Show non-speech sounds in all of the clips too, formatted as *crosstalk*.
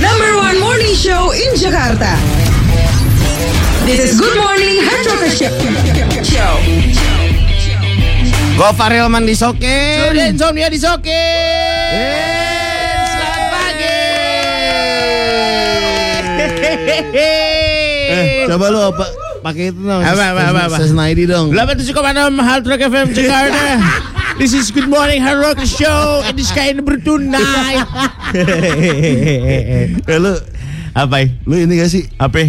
Number one morning show in Jakarta. This is Good Morning Hard Show. Show. Gofar Hilman di Soke. Surya Insomnia di Soke. Selamat pagi. Eh, coba lu apa pakai itu dong. Apa, apa, apa, apa? Sesnaidi dong. 87,6 Hard Rock FM Jakarta. This is Good Morning Hard Rock Show. And this kind bertunai. Eh, lu Apa? ya? lu ini gak sih? Apa? ya?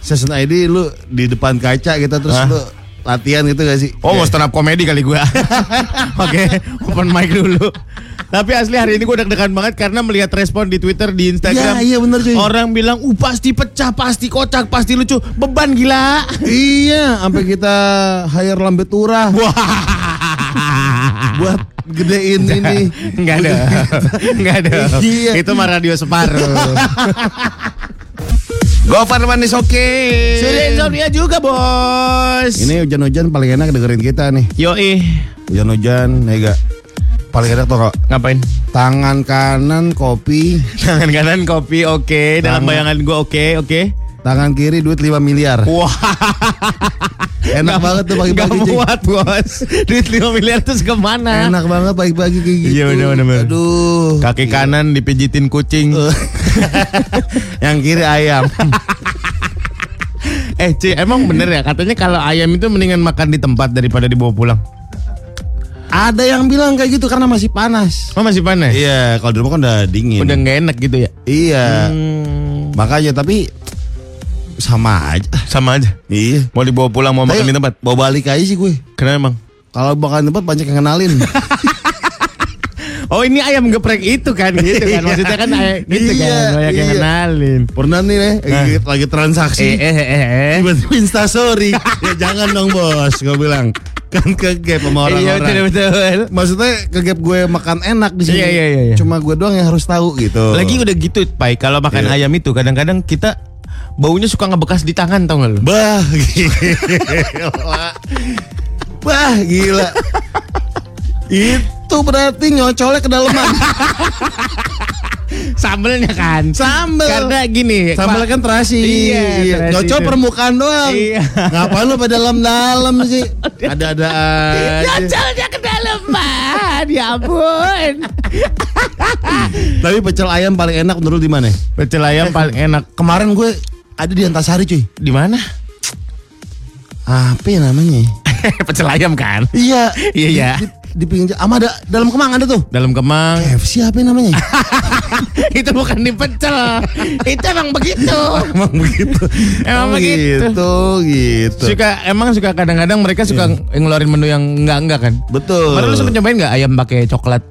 Season ID lu di depan kaca gitu terus Hah? lu latihan gitu gak sih? Oh mau stand up komedi kali gua *laughs* Oke open mic dulu Tapi asli hari ini gue deg-degan banget Karena melihat respon di Twitter, di Instagram Iya, iya bener, cuy. Orang bilang Uh pasti pecah, pasti kocak, pasti lucu Beban gila Iya, sampai kita hire lambe turah *laughs* buat gedein ini. Enggak ada Enggak ada Iya. Itu mah radio separuh Gofar Hilman di Soke. Sudah insomnia juga bos Ini hujan-hujan paling enak dengerin kita nih. Yoi Hujan-hujan, Mega. Paling enak tuh kok. Ngapain? Tangan kanan kopi, Tangan kanan kopi oke Dalam Tangan- bayangan gue oke oke tangan kiri duit 5 miliar. Wah Enak banget tuh Gak pagi-pagi. Cing. muat bos Duit 5 miliar terus ke mana Enak banget pagi-pagi kayak gitu. Iya, bener, bener, bener. Aduh. Kaki kanan dipijitin kucing. *laughs* Yang kiri ayam. *laughs* eh, Ci, emang bener ya katanya kalau ayam itu mendingan makan di tempat daripada dibawa pulang. Ada yang bilang kayak gitu karena masih panas. Oh, masih panas? Iya, kalau di rumah kan udah dingin. Udah nggak enak gitu ya? Iya. Hmm, Makanya tapi sama aja. sama aja. Iya. Mau dibawa pulang mau makan di tempat. Bawa balik aja sih gue. Kenapa emang? Kalau makan di tempat banyak yang kenalin. *laughs* Oh ini ayam geprek itu kan gitu kan maksudnya kan ayam gitu Iya, kan banyak yang iya. kenalin. Pernah nih nih lagi, lagi transaksi. Eh eh eh eh. Tiba-tiba instastory Ya jangan dong bos Gue bilang Kan ke gap sama Iya orang-orang betul betul. Maksudnya ke gap gue makan enak di sini Iya, iya, iya, iya. Cuma gue doang yang harus tahu gitu Lagi udah gitu, Pai. Kalau makan Iya. ayam itu kadang-kadang kita baunya suka ngebekas di tangan tau gak lu? Bah *laughs* gila Bah gila Itu berarti nyocolnya ke daleman *laughs* Sambelnya kan. Sambel Karena gini, Sambal Pak- kan terasi Iya, terasi Nyocol itu. permukaan doang Iya. Ngapain lu pada dalam-dalam sih *laughs* Ada-ada Nyocolnya ke dalam man, ya ampun. Tapi pecel ayam paling enak menurut di mana? Pecel ayam paling enak. Kemarin gue ada di Antasari cuy. Di mana? Apa ya namanya? *laughs* Pecel ayam kan? Iya. Iya, iya. Di, di, di pinggir ama ada dalam kemang ada tuh. Dalam kemang. KFC apa ya namanya? *laughs* itu bukan di pecel. itu emang begitu. *laughs* Emang begitu. Emang begitu. Gitu, gitu. Suka emang suka kadang-kadang mereka suka ngeluarin menu yang enggak-enggak kan? Betul. Kemarin lu sempet nyobain nggak ayam pakai coklat?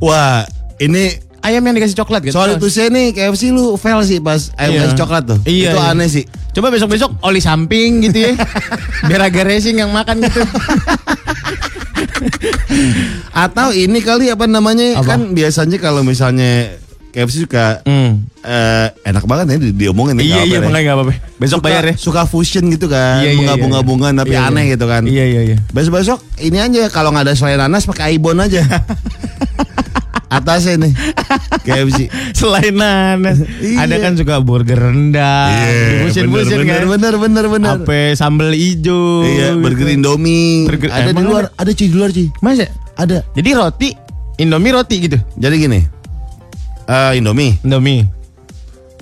Wah, ini Ayam yang dikasih coklat gitu. soal itu saya nih KFC lu fail sih pas ayam Iya. kasih coklat tuh. Iya, itu iya. aneh sih. Coba besok-besok oli samping gitu ya. *laughs* Biar agak racing yang makan gitu. *laughs* Atau ini kali apa namanya? Apa? Kan biasanya kalau misalnya KFC suka Hmm. eh, enak banget ya di- diomongin Iya iya apa-apa ya. makanya apa-apa. Besok suka, bayar ya. Suka fusion gitu kan, Iya, iya, bunga-bunga-bunga iya. tapi Iya, aneh iya. gitu kan. Iya iya iya. Besok-besok ini aja kalau nggak ada selain nanas pakai Aibon aja. *laughs* Atasnya nih KFC. Selain nanas, Iya. ada kan suka burger rendang, dibusin-busin bener, kan. bener, bener, bener, bener. Apa sambal hijau. Iya, burger Indomie. Burger- ada di luar, ada cuy di luar cuy. Masa? Ada. Jadi roti, Indomie roti gitu. Jadi gini. eh Indomie, Indomie.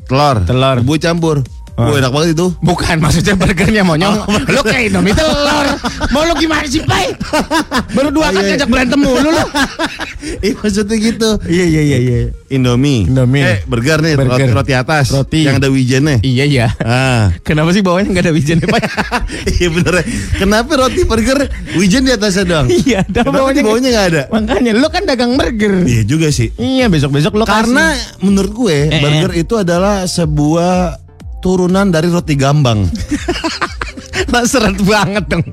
telur, Telur. bumbu campur. Wah, enak banget itu. Bukan maksudnya burgernya monyong. lu kayak Indomie telur. Mau lu gimana sih, Pai? Baru dua Oh, kan iya. ngajak berantem mulu lu. *laughs* Iya maksudnya gitu. Iya iya iya iya. Indomie. Indomie. Eh, burger nih, Burger. Roti, roti atas. Roti. Yang ada wijennya. Iya iya. Ah. Kenapa sih bawahnya nggak ada wijennya, Pai? *laughs* Iya bener ya. Kenapa roti burger wijen di atasnya doang? Iya, Kenapa bawahnya bawahnya nggak ada? Makanya lu kan dagang burger. Iya juga sih. Iya, besok-besok lu Karena kasih. menurut gue Eh, burger itu adalah sebuah turunan dari roti gambang. *laughs* Lah, seret banget dong.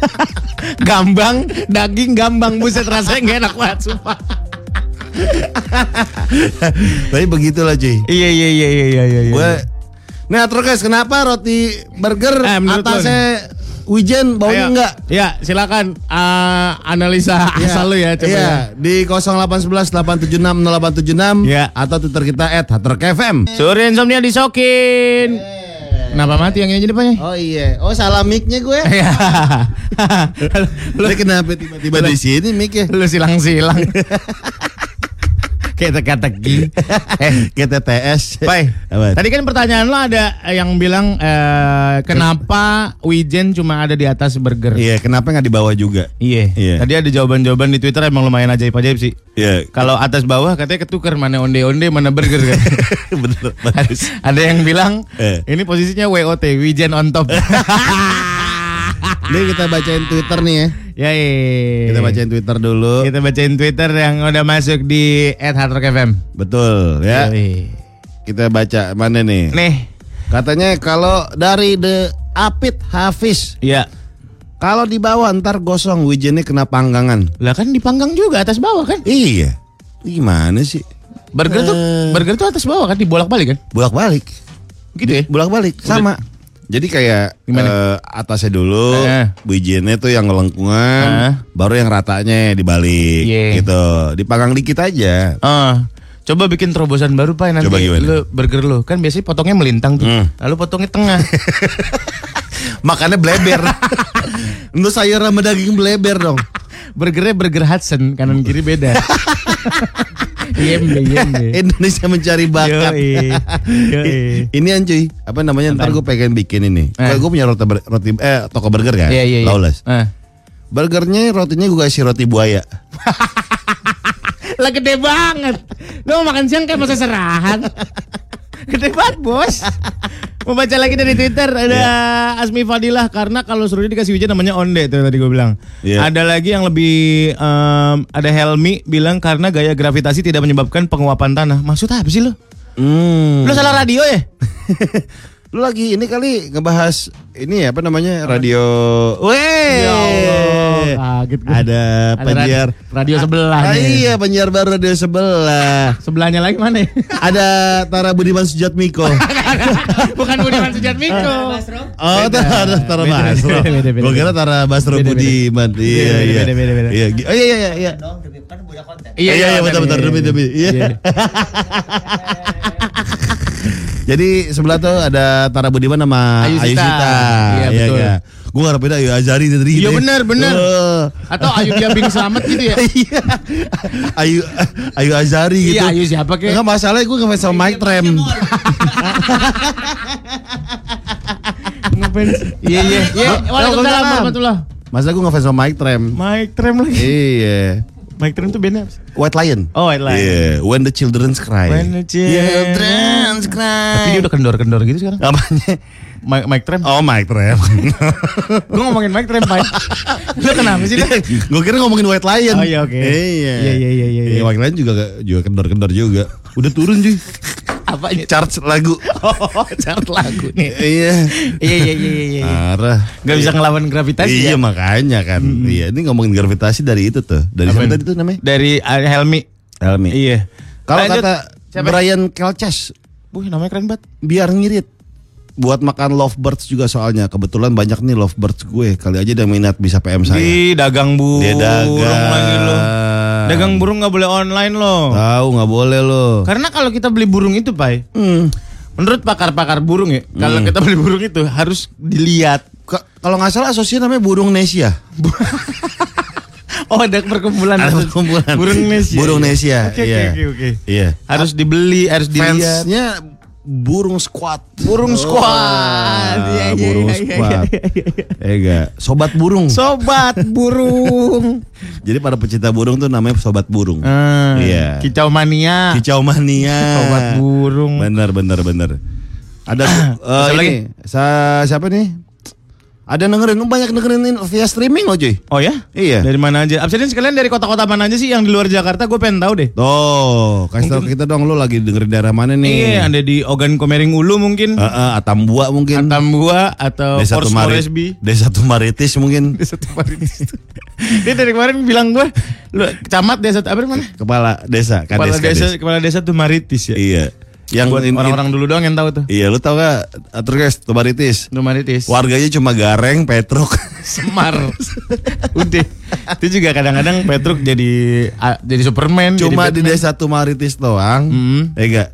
*laughs* gambang, daging gambang buset rasanya nggak enak banget sumpah. *laughs* Tapi begitulah cuy. Iya iya iya iya iya iya. Gue Nah terus guys, kenapa roti burger Eh, atasnya Wijen baunya Ayo. enggak? Ya, silakan ah, analisa asal lu ya coba. Iya, ya. di 0811 876 0876 Iya. atau Twitter kita @hatrkfm. Surya insomnia disokin. Kenapa mati yang ini jadi Pak? ya? Oh iya, oh salah mic-nya gue. *laughs* Iya. Lu kenapa tiba-tiba di sini mic-nya? Lu silang-silang. *laughs* Kayak teka-teki. *laughs* Eh, Kita. Pai, Apa? tadi kan pertanyaan lo ada yang bilang eh, kenapa Wijen cuma ada di atas burger? Iya, kenapa nggak di bawah juga? Iya. Iya. Tadi ada jawaban-jawaban di Twitter emang lumayan ajaib-ajaib sih. Iya. Kalau atas bawah katanya ketukar mana onde-onde mana burger kan. *laughs* Bener, bagus. *laughs* ada yang bilang Eh. ini posisinya WOT Wijen on top. Nih kita bacain Twitter nih ya. Ya iya. Kita bacain Twitter dulu. Kita bacain Twitter yang udah masuk di @hardrockfm. Betul ya. Yoi. Kita baca mana nih? Nih, Katanya kalau dari The Apit Hafiz, ya. kalau di bawah ntar gosong wijennya kena panggangan. Lah kan dipanggang juga atas bawah kan? Iya. Gimana sih? Burger tuh Eh. burger tuh atas bawah kan dibolak-balik kan? Bolak-balik. Gitu ya? Bolak-balik sama. Jadi kayak Gimana? eh, atasnya dulu, Eh. wijennya tuh yang ngelengkungan, Eh. baru yang ratanya dibalik Iya. gitu. Dipanggang dikit aja. Ah, coba bikin terobosan baru Pak nanti Coba gimana? lu burger lu kan biasanya potongnya melintang tuh. Hmm. Lalu potongnya tengah. *laughs* Makannya bleber. *laughs* Untuk sayur sama daging bleber dong. Burgernya burger Hudson kanan kiri beda. *laughs* Yembe yembe. *laughs* Indonesia mencari bakat. Yoi. Yoi. *laughs* Ini an cuy, apa namanya? Ntar gue pengen bikin ini. Eh. Gue punya roti, roti eh toko burger kan, Iya iya iya. Lawless. Ah. Burgernya rotinya gue kasih roti buaya. *laughs* Lah gede banget. Lu mau makan siang kayak masa serahan. gede banget, Bos. Mau baca lagi dari Twitter ada Asmi Fadilah karena kalau suruh dikasih hujan namanya onde tuh tadi gue bilang. Iya. Ada lagi yang lebih em, ada Helmi bilang karena gaya gravitasi tidak menyebabkan penguapan tanah. Maksud apa sih lo? Hmm. Lu salah radio ya? *laughs* Lu lagi ini kali ngebahas ini ya apa namanya radio. Weh. Ya Allah, kaget gue. Ada Ada penyiar radio- radio sebelah Ah, iya penyiar baru radio sebelah. Sebelahnya lagi mana ya? Ada Tara Budiman Sujatmiko. *laughs* Bukan Budiman Sujatmiko. Oh, Tara Tara Beda, Basro. Gue kira Tara Basro Beda, beda. Budiman. Iya, iya. Iya, oh iya iya iya. Iya, iya, betul, betul, demi, demi. Iya. *laughs* Jadi sebelah tuh ada Tara Budiman sama Ayu Ayu Sita. Sita. Iya, betul. Gue ngarepin Ayu Azari tadi. Iya, gitu ya. benar, benar. Oh. Atau Ayu Biabing Selamat gitu ya? *laughs* Iya. Ayu Ayu Azari gitu. Iya, Ayu siapa kek? Enggak masalah gue ngefans sama Mike Trem. Ngefans. Iya iya. Iya, Waalaikumsalam warahmatullah. Masa gue ngefans sama Mike Trem. Mike Trem lagi. Iya. Mike Trem tuh bandnya? White Lion. Oh, White Lion. Iya, When the Children's Cry. When the Children's Cry. Tapi dia udah kendor-kendor gitu sekarang. Apanya? Mike, Mike Trem. Oh, Mike Trem. *laughs* Gue ngomongin Mike Trem, Pak. Lu kenapa sih? Dah? gue kira ngomongin White Lion. Oh, iya, oke. Iya. Iya, iya, iya, iya, iya. White Lion juga juga kendor-kendor juga. Udah turun cuy. Apanya? Charge lagu. Oh, chart lagu nih. iya. Iya, iya, iya, iya. iya. Parah. Gak bisa ngelawan gravitasi Iya ya? makanya kan. Iya, ini ngomongin gravitasi dari itu tuh. Dari siapa tadi tuh namanya? Dari uh, Helmi. Helmi. Iya. Kalau kata? Brian Kelces, Buh, namanya keren banget. biar ngirit. Buat makan lovebirds juga soalnya. Kebetulan banyak nih lovebirds gue. Kali aja ada minat bisa PM saya. Di dagang burung Dia dagang. lagi lo. Dagang burung nggak boleh online loh. Tahu nggak boleh loh. Karena kalau kita beli burung itu, Pai, Hmm. menurut pakar-pakar burung ya, kalau kita beli burung itu harus dilihat. Ka- Kalau nggak salah asosiasi namanya burung Nesia. *laughs* Oh, ada perkumpulan. Ada perkumpulan. Burung Nesia. Burung Nesia. Oke, oke, iya. oke, oke. Iya. Harus dibeli, harus dilihat. Fansnya burung squad. Burung Oh, squad. Iya, iya, burung iya, iya, squad. iya. Eh enggak, sobat burung. Sobat burung. *laughs* Jadi para pecinta burung tuh namanya sobat burung. Ah, Iya. Kicau mania. Kicau mania. Sobat burung. Bener bener bener. Ada *coughs* Siapa ini lagi? sa- siapa nih? Ada dengerin, banyak dengerin ini via streaming loh cuy. Oh ya? Iya. Dari mana aja? Absen sekalian dari kota-kota mana aja sih yang di luar Jakarta? Gue pengen tahu deh. Tuh, kasih tau kita dong lo lagi dengerin daerah mana nih? Iya, ada di Ogan Komering Ulu mungkin, Eh, eh, Atambua mungkin. Atambua atau Desa Fort Tumari- Moresby. Desa Tumaritis mungkin. *laughs* Desa Tumaritis. Dia dari kemarin bilang gue, lu camat desa apa mana? Kepala desa, Kepala desa, kepala desa Tumaritis ya. Iya. Yang orang-orang dulu doang yang tahu tuh. Iya, lu tau gak Terus Tumaritis? Numaritis. Warganya cuma Gareng, Petruk. *laughs* Semar. Udah. Itu juga kadang-kadang Petruk jadi jadi Superman. cuma jadi di desa Tumaritis doang. Hmm. Ya enggak.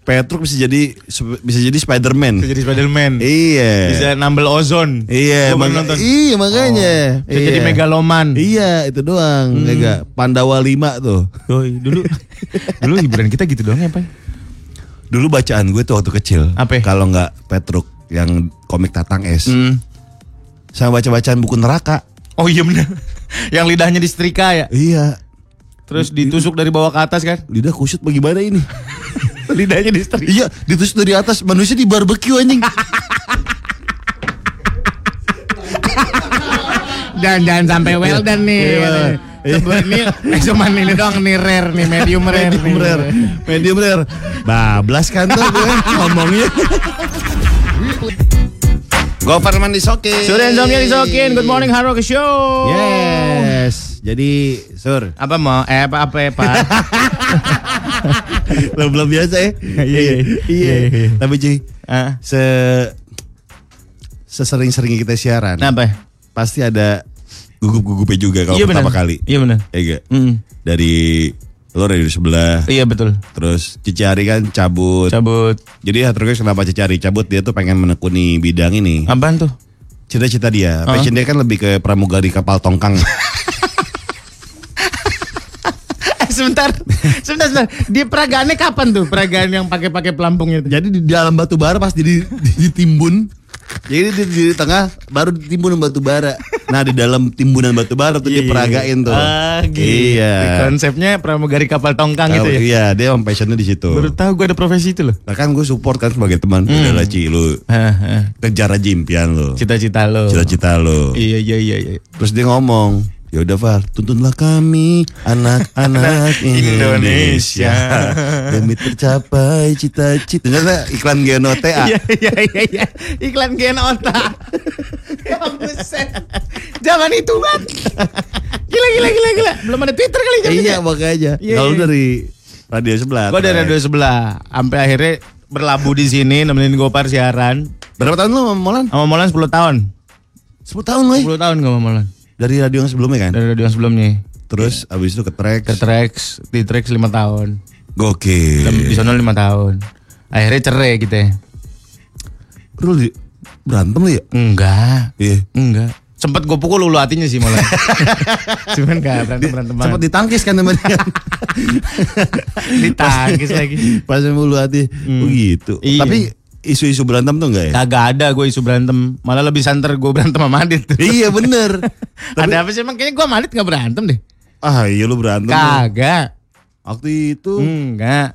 Petruk bisa jadi bisa jadi Spiderman. Bisa jadi Spiderman. Iya. Bisa nambel ozon. Iya, maka- nonton. iya makanya. Oh, bisa jadi Iya. megaloman. Iya, itu doang. Ya enggak. Pandawa 5 tuh. Yoi, dulu *laughs* dulu hiburan kita gitu doang ya, Pak. Dulu bacaan gue tuh waktu kecil. Apa? Kalau enggak Petruk yang komik Tatang S. Hmm. Sama baca-bacaan buku neraka. Oh iya benar. *laughs* Yang lidahnya disetrika ya. Iya. Terus ditusuk dari bawah ke atas kan? Lidah kusut bagaimana ini? *laughs* lidahnya disetrika. iya, ditusuk dari atas manusia di barbecue anjing. *laughs* Jangan jangan sampai well done nih. Iya. Coba nih, eh, cuman ini doang nih rare nih, medium rare. Medium nih. rare. Medium rare. Bablas kan tuh gue ngomongnya. Gofar Mandisokin. Sudah insomnia disokin. Good morning Haro ke show. Yes. Jadi, Sur. Apa mau? Eh apa apa ya, Pak? Belum belum biasa ya. Iya, iya. Iya. Iya. Tapi cuy, Ah, se sesering-seringnya kita siaran, Apa? pasti ada gugup-gugupnya juga kalau Iya pertama benar. kali. Iya benar. Ya enggak? Mm. Dari lo dari sebelah, Iya betul. terus Cici Ari kan cabut. Cabut. Jadi terus kenapa Cici Ari cabut dia tuh pengen menekuni bidang ini. Apaan tuh? Cita-cita dia, Oh. passion dia kan lebih ke pramugari kapal tongkang. *laughs* Eh, sebentar. sebentar, sebentar. Di peragaannya kapan tuh? Peragaan yang pakai-pakai pelampungnya itu. Jadi di dalam batu bara pas jadi ditimbun. Jadi di, di tengah baru ditimbun batu bara. Nah di dalam timbunan batu bara tuh dia peragain tuh. Ah, gitu. Iya. Konsepnya pramugari kapal tongkang itu ya. Iya dia emang passionnya di situ. Baru tahu gue ada profesi itu loh. Nah kan gue support kan sebagai teman. Udah lah Ci lu kejar aja impian lu. Cita-cita lo. Cita-cita lu. Iya iya iya iya. Terus dia ngomong, ya udah Far, tuntunlah kami anak-anak *laughs* Indonesia demi tercapai cita-cita. Ternyata iklan GNOTA. Iya iya iya iya. Iklan gen otak. ya. Zaman itu kan. Gila gila gila gila. Belum ada Twitter kali zaman Iya makanya. Iya, Kalau iya. dari radio sebelah. Gue dari radio sebelah sampai akhirnya berlabuh di sini nemenin Gopar siaran. Berapa tahun lu sama Molan? Sama Molan 10 tahun. 10 tahun lu. 10 tahun gak sama Molan. Dari radio yang sebelumnya kan. Dari radio yang sebelumnya. Terus abis itu ke track. Ke Trax, di Trax 5 tahun. Gokil. Di sana 5 tahun. Akhirnya cerai kita. Bro di- berantem lu ya? Enggak. Iya. Enggak. Sempet gue pukul ulu hatinya sih malah. *laughs* Cuman gak berantem berantem Sempat ditangkis kan temen *laughs* ditangkis lagi. Pas mulu hati. Oh gitu. Iya. Tapi isu-isu berantem tuh enggak ya? Kagak ada gue isu berantem. Malah lebih santer gue berantem sama Adit. iya bener. *laughs* Tapi, ada apa sih emang kayaknya gue sama Adit gak berantem deh. ah iya lu berantem. Kagak. Waktu itu, Enggak.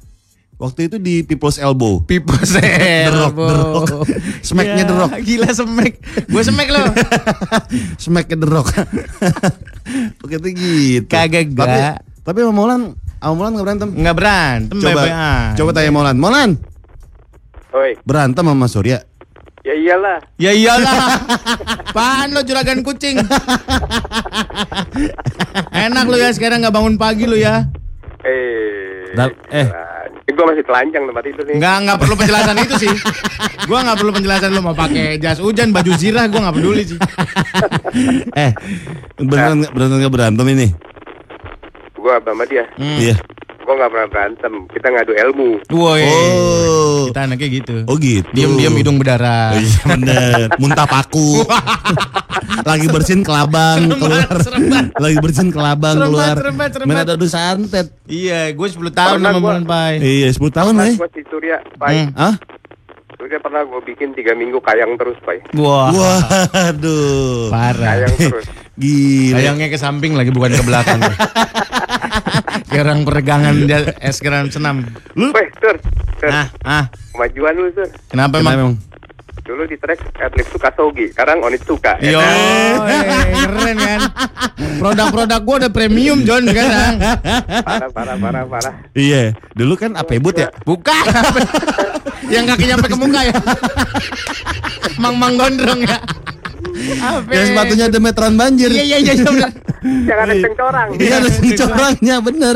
waktu itu di People's Elbow. People The *laughs* Rock, The Rock. Smack-nya The Rock. Ya, Gila smack. Gue smack lo. Smack the Rock. Oke itu gitu. Kagak, Tapi, gak. tapi sama Molan, sama Molan gak berantem. Enggak berantem. Coba, coba tanya Molan. Molan, Oi, berantem sama Surya. ya iyalah. Ya iyalah. *laughs* Pan lo juragan kucing. Enak lo ya sekarang nggak bangun pagi lo ya. Eh, Dal- eh. gue masih telanjang tempat itu nih. Nggak nggak perlu penjelasan itu sih. Gua nggak perlu penjelasan lo mau pakai jas hujan, baju zirah, gua nggak peduli sih. *laughs* eh, beneran nggak beneran nggak berantem ini? Gue sama dia. Hmm. Gue nggak pernah berantem. Kita ngadu ilmu. Woi. Oh. Kita anaknya gitu. Oh gitu. Diam-diam hidung berdarah. Oh, iya bener. Muntah paku. *laughs* Lagi bersihin kelabang Serem keluar. serem. Lagi bersihin kelabang Serem keluar. Main banget. adu santet. Iya, gue 10 tahun Pernah sama gua- Bulan Pai. Iya, 10 tahun Pernah ya. gue si Surya, Pai. Hmm. Hah? Surya pernah gue bikin tiga minggu kayang terus, Pai. Wah, Waduh. parah. Kayang terus. Gila. Sayangnya ke samping lagi bukan ke belakang. *laughs* Orang peregangan dia es keran senam. Lu Weh, Sur. Sur. Ah, ah. Kemajuan lu, Sur. Kenapa Kenapa emang? Dulu di track Adlib tuh Kasogi. Sekarang Onitsuka. Yo, ya *laughs* kan? eh, keren kan. Produk-produk gua udah premium John sekarang. Parah, parah, parah, parah. Iya, dulu kan apa but ya? Bukan. *laughs* Yang kaki nyampe ke muka ya. Mang-mang gondrong ya. Apa? Yang sepatunya ada meteran banjir. Iya iya iya iya. *laughs* Jangan ada cengcorang. Iya ada Iya, corangnya bener.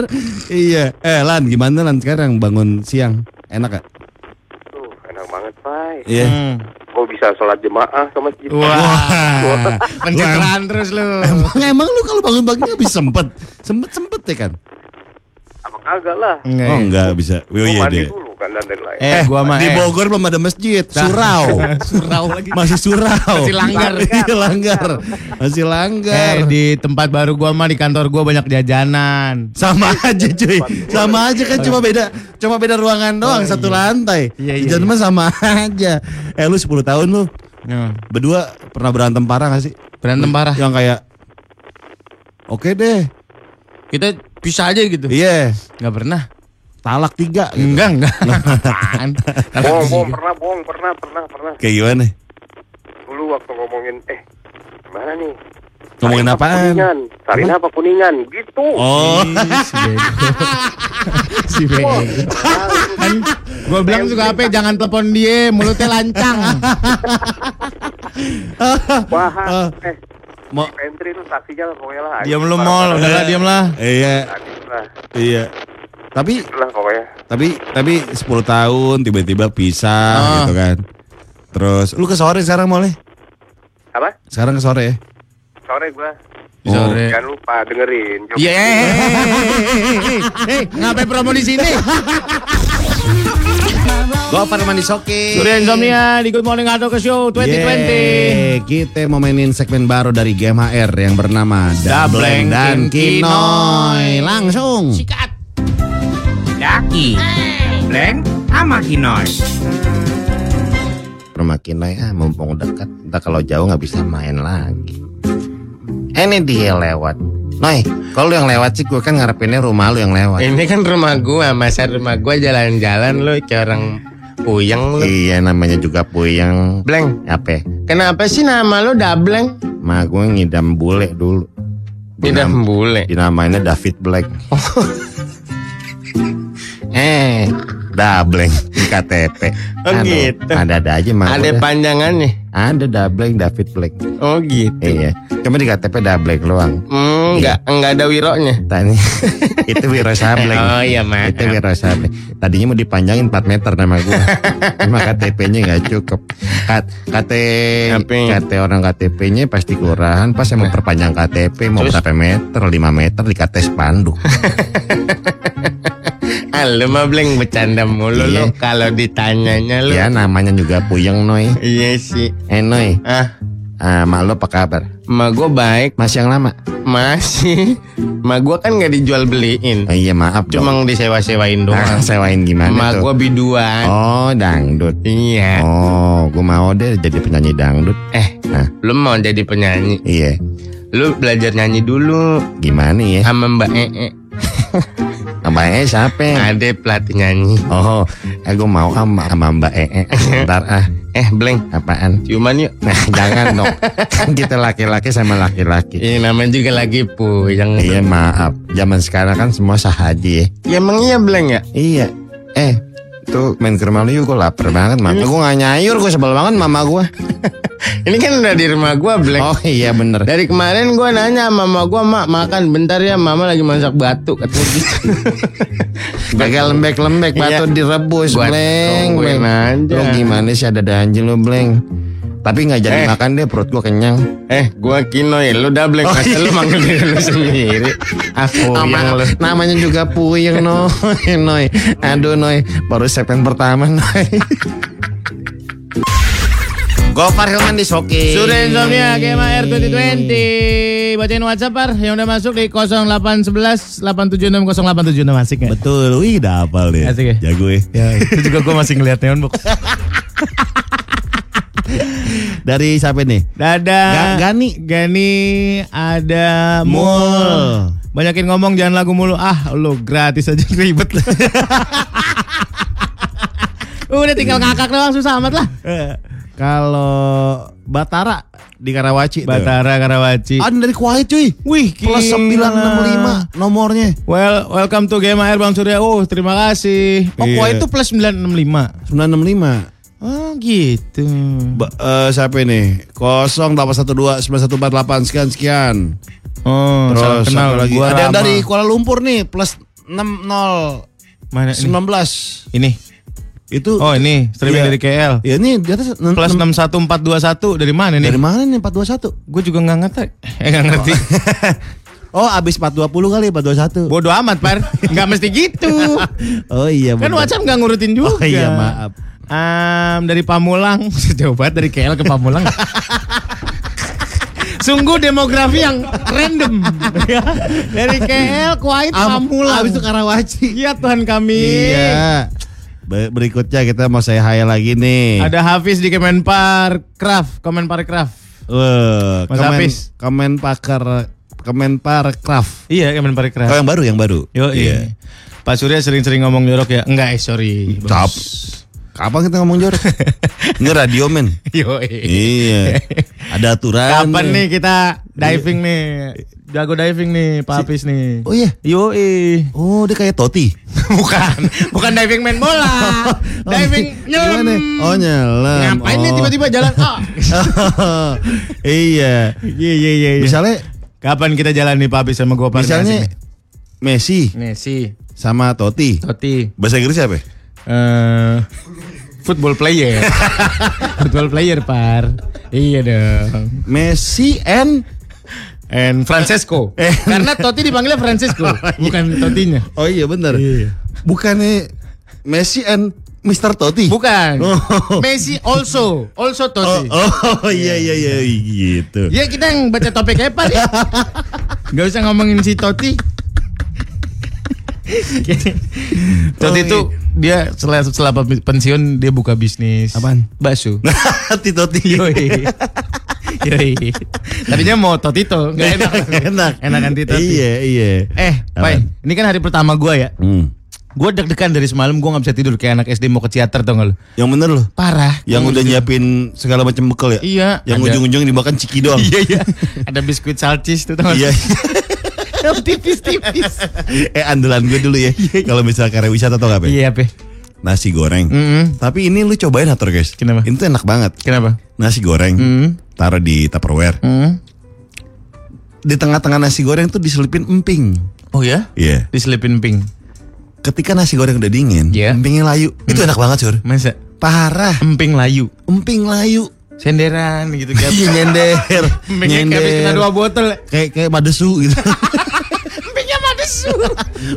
Iya. Eh Lan, gimana Lan sekarang bangun siang? Enak gak? Pai. Iya. Hmm. Gue bisa sholat jemaah sama masjid. Wah, pencitraan terus lu. Emang, emang lu kalau bangun-bangun nggak bisa sempet, sempet sempet ya kan? Apa kagak lah. Oh enggak bisa. Oh iya mandi deh. dulu kan dan lain-lain. Eh, gua mah di eh. Bogor belum ada masjid, surau. *laughs* surau lagi. Masih surau. Masih langgar. *laughs* Masih langgar. Masih langgar. Eh, di tempat baru gua mah di kantor gua banyak jajanan. Sama aja cuy. Sama aja kan cuma beda cuma beda ruangan doang satu lantai. Iya, iya, Jangan iya. mah sama aja. Eh lu 10 tahun lu Ya. berdua pernah berantem parah gak sih? Berantem parah. Yang kayak Oke deh. Kita bisa aja gitu. Iya. Nggak pernah. Talak tiga gitu. Enggak, enggak. Bohong, *laughs* bohong, pernah, bohong, pernah, pernah, pernah. Kayak gimana? Dulu waktu ngomongin, eh, gimana nih? Ngomongin apa apaan? Kuningan, Sarin apa kuningan, gitu. Oh. si bego. *laughs* Kan gua bilang juga apa jangan telepon dia, mulutnya lancang. *laughs* Wah, Ah. eh, Mau pantry itu saksinya pokoknya lah. Diam lu mall, udah lah diam lah. iya, lah, iya. Tapi itulah pokoknya. tapi tapi 10 tahun tiba-tiba pisah Ah. gitu kan. Terus lu ke sore sekarang boleh? Apa? Sekarang ke sore ya? Sore gua. Oh. Sore. Jangan lupa dengerin. Iya, eh, eh, eh, eh, eh, ngapain promo di sini? Gopar Mandi Soki. Surya Insomnia di Good Morning Atau ke Show 2020. Yeay, Kita mau mainin segmen baru dari Game HR yang bernama Dableng dan Kinoy. Langsung. Sikat. Daki, Bleng, sama Kinoy. Rumah Kinoy ah mumpung dekat. Entah kalau jauh nggak bisa main lagi. Ini dia lewat. Noy, kalau yang lewat sih gue kan ngarepinnya rumah lu yang lewat. Ini kan rumah gua, masa rumah gua jalan-jalan lu kayak orang puyeng lu. Iya namanya juga puyeng. Bleng, Apa? kenapa sih nama lu Dableng? Ma gue ngidam bule dulu. Dinam- bule. Dinamainnya David Black. *laughs* eh, Dableng di KTP. Oh, gitu. Ada-ada aja mah. Ada udah. panjangannya. Ada Dableng David Black. Oh gitu. Iya. Cuma di KTP Dableng doang. Hmm, enggak enggak ada wironya. Tadi *laughs* itu Wiro Sableng. Oh iya, Mak. Itu Wiro Sableng. Tadinya mau dipanjangin 4 meter nama gua. *laughs* Cuma KTP-nya nggak cukup. Kat, KT, Apa? KT orang KTP-nya pasti kelurahan. Pas yang mau perpanjang KTP mau Terus? berapa meter? 5 meter di KT spanduk. *laughs* Ah, lu mah Bleng bercanda mulu Iya. lu kalau ditanyanya lu. ya namanya juga puyeng Noy. Iya sih. Eh Noy, Ah, ah, mak lu apa kabar? ma gua baik Masih yang lama? masih. Ma gua kan nggak dijual beliin. Oh iya maaf. Cuma disewa-sewain doang. sewain gimana Ma tuh? gua biduan. Oh dangdut. Iya. Oh, gua mau deh jadi penyanyi dangdut. Eh, Nah, lu mau jadi penyanyi? iya. Lu belajar nyanyi dulu Gimana ya? sama Mbak Ee. *laughs* Mbak E siapa? Ada pelatih nyanyi. Oh, eh gue mau sama, sama Mbak E. Ntar ah, Eh, Bleng, apaan? ciuman yuk. Nah, jangan dong. *laughs* Kan kita laki-laki sama laki-laki. Ini namanya juga lagi puyeng. Iya maaf, zaman sekarang kan semua sah haji ya. Ya emang iya Bleng ya? Iya. Eh, tuh main ke rumah lu yuk, gue lapar banget. Mama gue gak nyayur, gue sebel banget mama gue. *laughs* Ini kan udah di rumah gua Bleng. Oh iya bener. Dari kemarin gua nanya sama mama gua, "Mak, makan bentar ya, mama lagi masak batu." Katanya gitu. *laughs* Gagal lembek-lembek, batu Iya. direbus, bleng, bleng. Lu gimana sih ada anjing lu, bleng? Tapi nggak jadi Eh. makan deh, perut gue kenyang. eh, gua kinoy, lu udah Bleng, Oh, iya. lu manggil diri lu sendiri. Aku yang Nama- lu. namanya juga puyeng *laughs* noy noy aduh noy baru segmen pertama noy Gopar Hilman di Soki Sudah Insomnia GMR 2020 Bacain WhatsApp par Yang udah masuk di 0811 876 0876 Asik gak? Betul, wih udah hafal deh Asik ya? Jago ya Ya itu juga gue masih ngeliat Neon Box *laughs* Dari siapa nih? Dadah Ga- Gani. Gani Ada Mul. Banyakin ngomong jangan lagu mulu Ah lu gratis aja *laughs* ribet Udah tinggal ngakak doang susah amat lah Kalau Batara di Karawaci tuh. Batara Karawaci Ada dari Kuwait cuy Wih Plus gila. 965 nomornya Well, welcome to GMR Bang Surya. Oh, terima kasih. Oh, Iya. Kuwait itu plus 965. 965 Oh, gitu. ba- eh, Siapa ini? 0812 9148 sekian sekian Oh, Terus kenal lagi? Gua Ada yang dari Kuala Lumpur nih plus 60 mana ini? 19 Ini. Itu Oh ini streaming Iya. dari KL. Ya ini di atas Plus enam- 61421 dari mana nih? Dari mana nih 421? Gue juga nggak ngerti. *laughs* Eh nggak ngerti. Oh, *laughs* abis 420 kali 421. Bodoh amat par. *laughs* Nggak mesti gitu. Oh iya Kan bener. WhatsApp nggak ngurutin juga. Oh iya, maaf. Em, dari Pamulang, *laughs* jauh banget dari KL ke Pamulang. *laughs* Sungguh demografi yang random. Ya. dari KL, Kuwait, Am- Pamulang. Abis itu Karawaci. Iya Tuhan kami. Iya. Ber- Berikutnya kita mau saya hai lagi nih. Ada Hafiz di Kemenparkraf, Kemenparkraf. Wah, Mas Kemen, Hafiz. Kemenpaker Kemenparkraf. Iya, Kemenparkraf. Oh, yang baru, yang baru. Yo, iya. Pak Surya sering-sering ngomong jorok ya? Enggak, eh sorry. Cap. Kapan kita ngomong jorok? *laughs* Ini radio men. Yo, iya. Ada aturan. Kapan nih kita diving nih? Jago diving nih, Pak Hafiz nih. Oh iya. Yo, Oh, dia kayak Toti. *laughs* bukan, bukan diving main bola. *laughs* diving nyelam. Oh, nyelam. Ngapain nih Oh. tiba-tiba jalan? Oh. iya. Iya, iya, iya. iya. Misalnya Kapan kita jalan nih Pak Hafiz sama gua misalnya Messi nih si sama Totti. Toti Bahasa Inggris apa? ya? eh football player. *laughs* football player, Par. Iya dong. Messi and And Francesco. *laughs* Karena Totti dipanggilnya Francesco, *laughs* bukan Totinya. Oh iya benar. Iya. Bukannya Messi and Mr. Totti. Bukan. Oh. Messi also, also Oh, Totti. oh iya iya iya gitu. Ya kita yang baca topik Par ya. Gak usah ngomongin si Totti. Totti Oh, itu dia setelah setelah pensiun dia buka bisnis. Apaan? Bakso. *laughs* Hati Totti. Yoi. Yoi. Tadinya mau Totito, nggak enak. *laughs* Enak. Enakan Tito. Iya iya. Eh, Pai, ini kan hari pertama gua ya. Hmm. Gue deg-degan dari semalam gue nggak bisa tidur kayak anak SD mau ke teater tau gak lu? Yang bener loh. Parah. Yang udah nyiapin segala macam bekal ya. Iya, Yang ada. ujung-ujung dimakan ciki doang. *laughs* Iya iya. Ada biskuit salcis tuh tau gak? Iya. *laughs* Yang tipis-tipis. eh andalan gue dulu ya. Kalau misalnya karya wisata atau apa? Iya pe. Nasi goreng. Mm-mm. Tapi ini lu cobain atur guys. Kenapa? Ini tuh enak banget. Kenapa? Nasi goreng. Mm. Taruh di Tupperware. Mm. Di tengah-tengah nasi goreng tuh diselipin emping. Oh ya? Iya. Diselipin pink. Ketika nasi goreng udah dingin, Iya. empingnya layu. Itu enak banget, Sur. Masa? Parah. Emping layu. Emping layu. Senderan gitu kan. Iya *laughs* nyender. Empingnya kayak kena dua botol. Kayak kayak madesu gitu. *laughs* Empingnya madesu.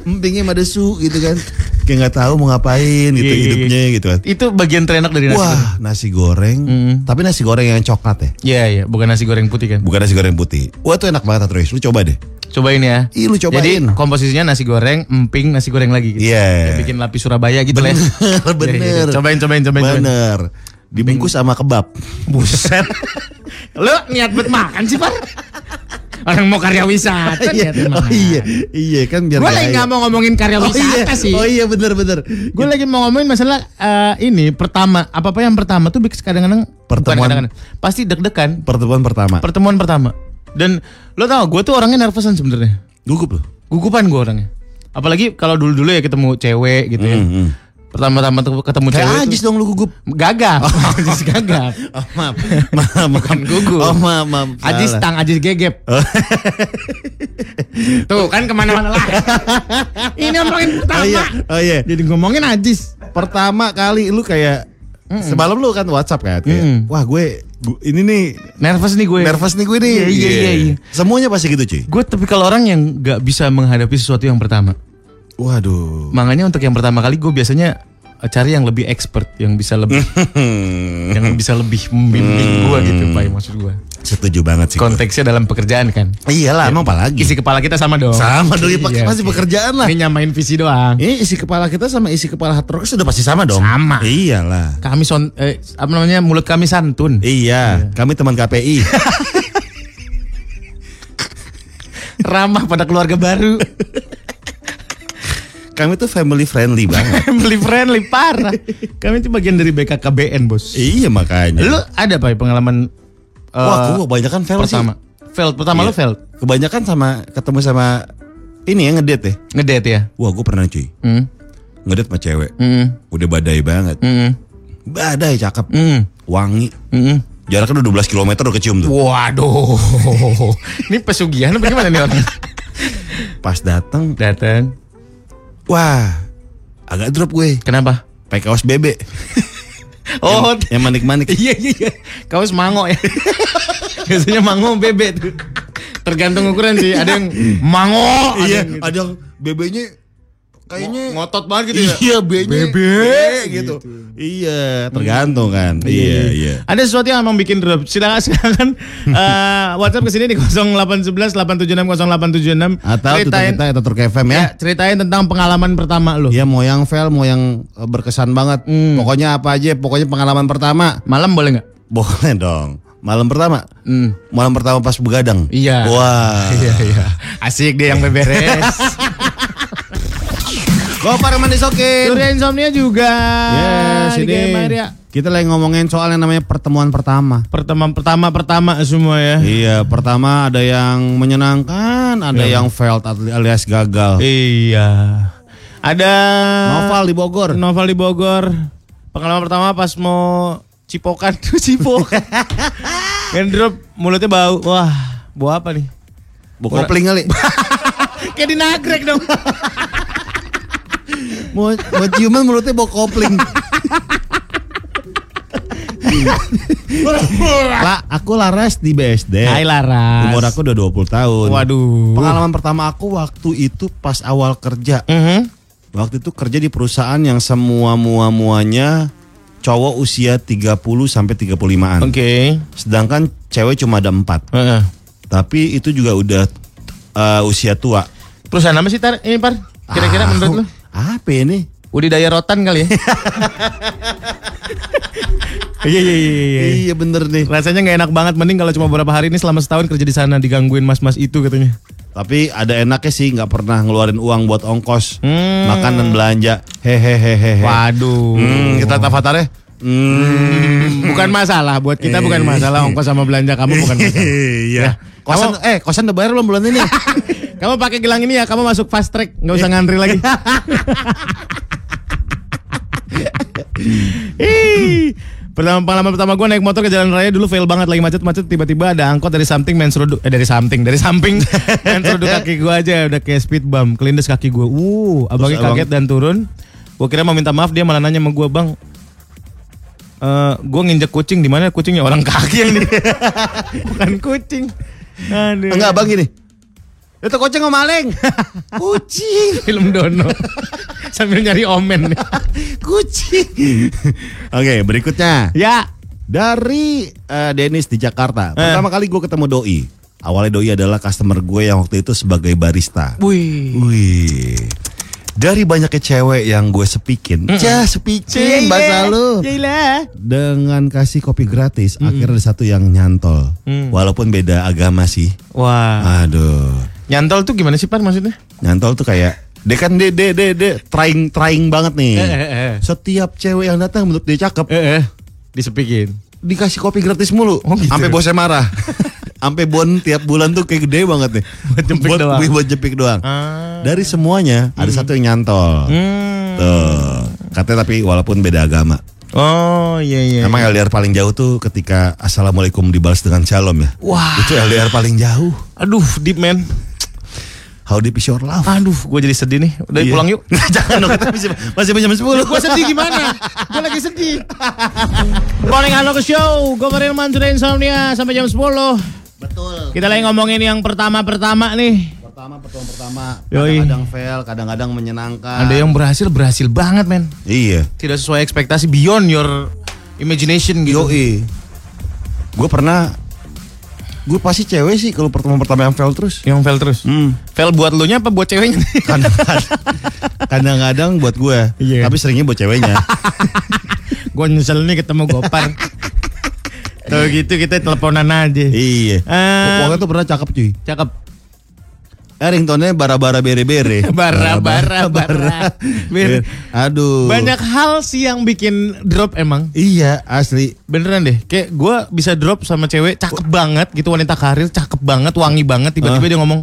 Empingnya madesu gitu kan. Kayak nggak tahu mau ngapain gitu Iya, iya, hidupnya gitu kan. Itu bagian terenak dari nasi goreng. Wah, nasi goreng. Mm. Tapi nasi goreng yang coklat ya. Iya iya, bukan nasi goreng putih kan. Bukan nasi goreng putih. Wah, itu enak banget terus. Lu coba deh. Cobain ya. Ih, lu cobain. Jadi komposisinya nasi goreng, emping, nasi goreng lagi gitu. Iya. Kayak bikin lapis Surabaya gitu lah. ya. Bener, bener. *laughs* Iya, iya. Cobain, cobain, cobain, cobain. Bener. Dibungkus sama kebab. Buset. *laughs* Lu niat buat makan sih, Pak? Orang mau karya wisata Iya, niat oh iya, iya kan biar Gue lagi nggak mau ngomongin karya Oh iya, wisata sih. oh iya bener bener. Gue lagi mau ngomongin masalah eh, ini pertama apa apa yang pertama tuh kadang-kadang Pertemuan. kadang-kadang, pasti deg-degan Pertemuan pertama. pertemuan pertama dan lo tau gue tuh orangnya nervousan sebenarnya Gugup loh. gugupan gue orangnya apalagi kalau dulu dulu ya ketemu cewek gitu ya hmm. Pertama-tama ketemu Kayak cewek Ajis tuh dong lu gugup. gagap. *laughs* Ajis gagap. Oh maaf, maaf, Bukan gugup. Oh maaf, maaf. Ajis tang Ajis gegep. *laughs* Tuh kan ke mana-mana lah. *laughs* Ini ngomongin pertama. Oh iya, oh iya. jadi ngomongin Ajis. Pertama kali lu kayak semalam lu kan WhatsApp kan? Kayak, Mm. wah gue, gu- ini nih. Nervous nih gue. Nervous nih gue nih. Iya, iya, iya, iya. Semuanya pasti gitu cuy. gue tapi kalau orang yang nggak bisa menghadapi sesuatu yang pertama Waduh. makanya untuk yang pertama kali gue biasanya eh, cari yang lebih expert yang bisa lebih *laughs* yang bisa lebih membimbing gue gitu pak maksud gue Setuju banget sih. gue. konteksnya dalam pekerjaan kan Iyalah, emang apalagi. isi kepala kita sama dong Sama dong, ya, Iya, pasti pekerjaan lah. ini nyamain visi doang Ini isi kepala kita sama isi kepala hard rockers sudah pasti sama dong. Sama. Iyalah. kami son eh, apa namanya mulut kami santun Iya, kami teman KPI. *laughs* ramah pada keluarga baru *laughs* kami tuh family friendly banget. *laughs* family friendly parah kami itu bagian dari BKKBN bos iya makanya. lu ada pak pengalaman eh, Wah, gua kebanyakan fail pertama sih. fail pertama Iya. lu fail Kebanyakan sama ketemu sama ini ya ngedate ya. ngedate ya Wah, gue pernah cuy. hmm. Ngedate sama cewek. Hmm. Udah badai banget. Hmm. Badai cakep. Hmm. Wangi. Hmm. Jaraknya udah 12 km udah kecium tuh. Waduh, *laughs* ini pesugihan apa gimana nih orang? Pas datang, Datang, wah, agak drop gue. kenapa? pakai kaos bebek. *laughs* Oh, yang, yang manik-manik. *laughs* iya iya iya. Kaos mango ya. *laughs* Biasanya mango bebek tuh. Tergantung ukuran sih. Ada yang mango, ada Iya, yang gitu. ada yang bebeknya kayaknya ngotot banget gitu ya. Iya, B-nya Bebek B gitu. Iya, tergantung kan. Iya, iya. Ada sesuatu yang emang bikin drop. Silakan *laughs* silakan eh, WhatsApp ke sini di 0811 876 0876. Atau ceritain kita atau Turk FM ya. ya, ceritain tentang pengalaman pertama lu. Ya mau yang fail, mau yang eh, berkesan banget. Hmm. Pokoknya apa aja, pokoknya pengalaman pertama. Malam boleh nggak? Boleh dong. Malam pertama. Hmm. Malam pertama pas begadang. Iya. Wah. *laughs* Iya iya. Asik deh yang beberes. *laughs* Gopar Mandisokin. Surya insomnia juga. Yes, Di ini ya. kita lagi ngomongin soal yang namanya pertemuan pertama. Pertemuan pertama pertama semua ya. Iya, pertama ada yang menyenangkan, ada yang failed alias gagal. Iya. Ada Noval di Bogor. Novel di Bogor. Pengalaman pertama pas mau cipokan *laughs* tuh cipokan. *laughs* Ngendrop mulutnya bau. Wah, bau apa nih? Bau kopling kali. *laughs* Kayak di nagrek dong. Mau, mau ciuman mulutnya bau kopling. lah, aku Laras di BSD. Hai Laras. Umur aku udah 20 tahun. Waduh. Pengalaman pertama aku waktu itu pas awal kerja. Mhm. Waktu itu kerja di perusahaan yang semua mua muanya cowok usia 30 sampai 35-an. Oke. Sedangkan cewek cuma ada 4. Heeh. Tapi itu juga udah uh, usia tua. Perusahaan apa sih tar ini par? Kira-kira Ah, menurut lu? Apa ini? Budidaya rotan kali ya? *laughs* Iya iya iya iya. Iya bener nih. Rasanya nggak enak banget mending kalau cuma beberapa hari ini selama setahun kerja di sana digangguin mas-mas itu katanya. Tapi ada enaknya sih nggak pernah ngeluarin uang buat ongkos, Hmm. makan dan belanja. Hehehehe. Waduh. Hmm, kita tafatarnya. Hmm. Bukan masalah buat kita bukan masalah ongkos sama belanja kamu bukan masalah. *laughs* Iya. Kosan eh kosan udah bayar belum bulan ini? *laughs* kamu pakai gelang ini ya, kamu masuk fast track, nggak usah ngantri lagi. Pertama pengalaman pertama gue naik motor ke jalan raya dulu fail banget lagi macet-macet tiba-tiba ada angkot dari samping main seruduk eh dari samping dari samping *laughs* main seruduk kaki gue aja udah kayak speed bump kelindes kaki gue. Uh, abangnya Terus kaget dan turun. Gue kira mau minta maaf dia malah nanya sama gue bang. Eh, gue nginjek kucing di mana kucingnya orang kaki yang ini *laughs* bukan kucing. Aduh. Enggak bang gini. Itu kucing sama maling. *laughs* kucing. film Dono *laughs* sambil nyari omen. *laughs* kucing. Oke, berikutnya ya. dari eh, Dennis di Jakarta. Eh. Pertama kali gue ketemu Doi. Awalnya Doi adalah customer gue yang waktu itu sebagai barista. Wih. Wih. Dari banyaknya cewek yang gue sepikin, cah sepikin bahasa lu. Yalah. Dengan kasih kopi gratis, akhirnya ada satu yang nyantol. Mm. Walaupun beda agama sih. Wah. Aduh. Nyantol tuh gimana sih Pan maksudnya? Nyantol tuh kayak dia kan dia dia dia, dia trying trying banget nih. Eh, eh, eh. Setiap cewek yang datang menurut dia cakep, Eh, eh. Disepikin. dikasih kopi gratis mulu. Oh, gitu. Sampai bosnya marah. *laughs* Sampai bon tiap bulan tuh kayak gede banget nih. Buat jepik doang. Buat jepik doang. Ah. Dari semuanya ada satu yang nyantol. Hmm. Tuh. Katanya tapi walaupun beda agama. Oh iya iya. Emang LDR paling jauh tuh ketika Assalamualaikum dibalas dengan Shalom ya. Wah. Itu LDR paling jauh. Aduh, deep man. How deep is your love? Aduh, gue jadi sedih nih. Udah Iya. pulang yuk. *laughs* Jangan dong, kita masih, masih jam 10. gue sedih gimana? gue lagi sedih. Morning Halo ke show. Gue Karin Mansur Insomnia sampai jam 10. Betul. Kita lagi ngomongin yang pertama-pertama nih. Pertama, pertemuan pertama. Kadang-kadang fail, kadang-kadang menyenangkan. Ada yang berhasil, berhasil banget men. Iya. Tidak sesuai ekspektasi, beyond your imagination gitu. Yoi. Gue pernah Gue pasti cewek sih kalau pertemuan pertama yang fail terus. Yang fail terus. Hmm. Fail buat lu nya apa buat ceweknya? *laughs* Kadang-kadang buat gue, Iya. tapi seringnya buat ceweknya. *laughs* gue nyesel nih ketemu Gopar. *laughs* Tuh gitu kita teleponan aja. iya. Pokoknya tuh pernah cakep cuy. Cakep. Eh ringtone bara-bara bere-bere. *laughs* Bara, bara, Aduh. Banyak hal sih yang bikin drop emang. Iya, asli. Beneran deh, kayak gue bisa drop sama cewek cakep banget gitu wanita karir cakep banget wangi banget tiba-tiba Ah. dia ngomong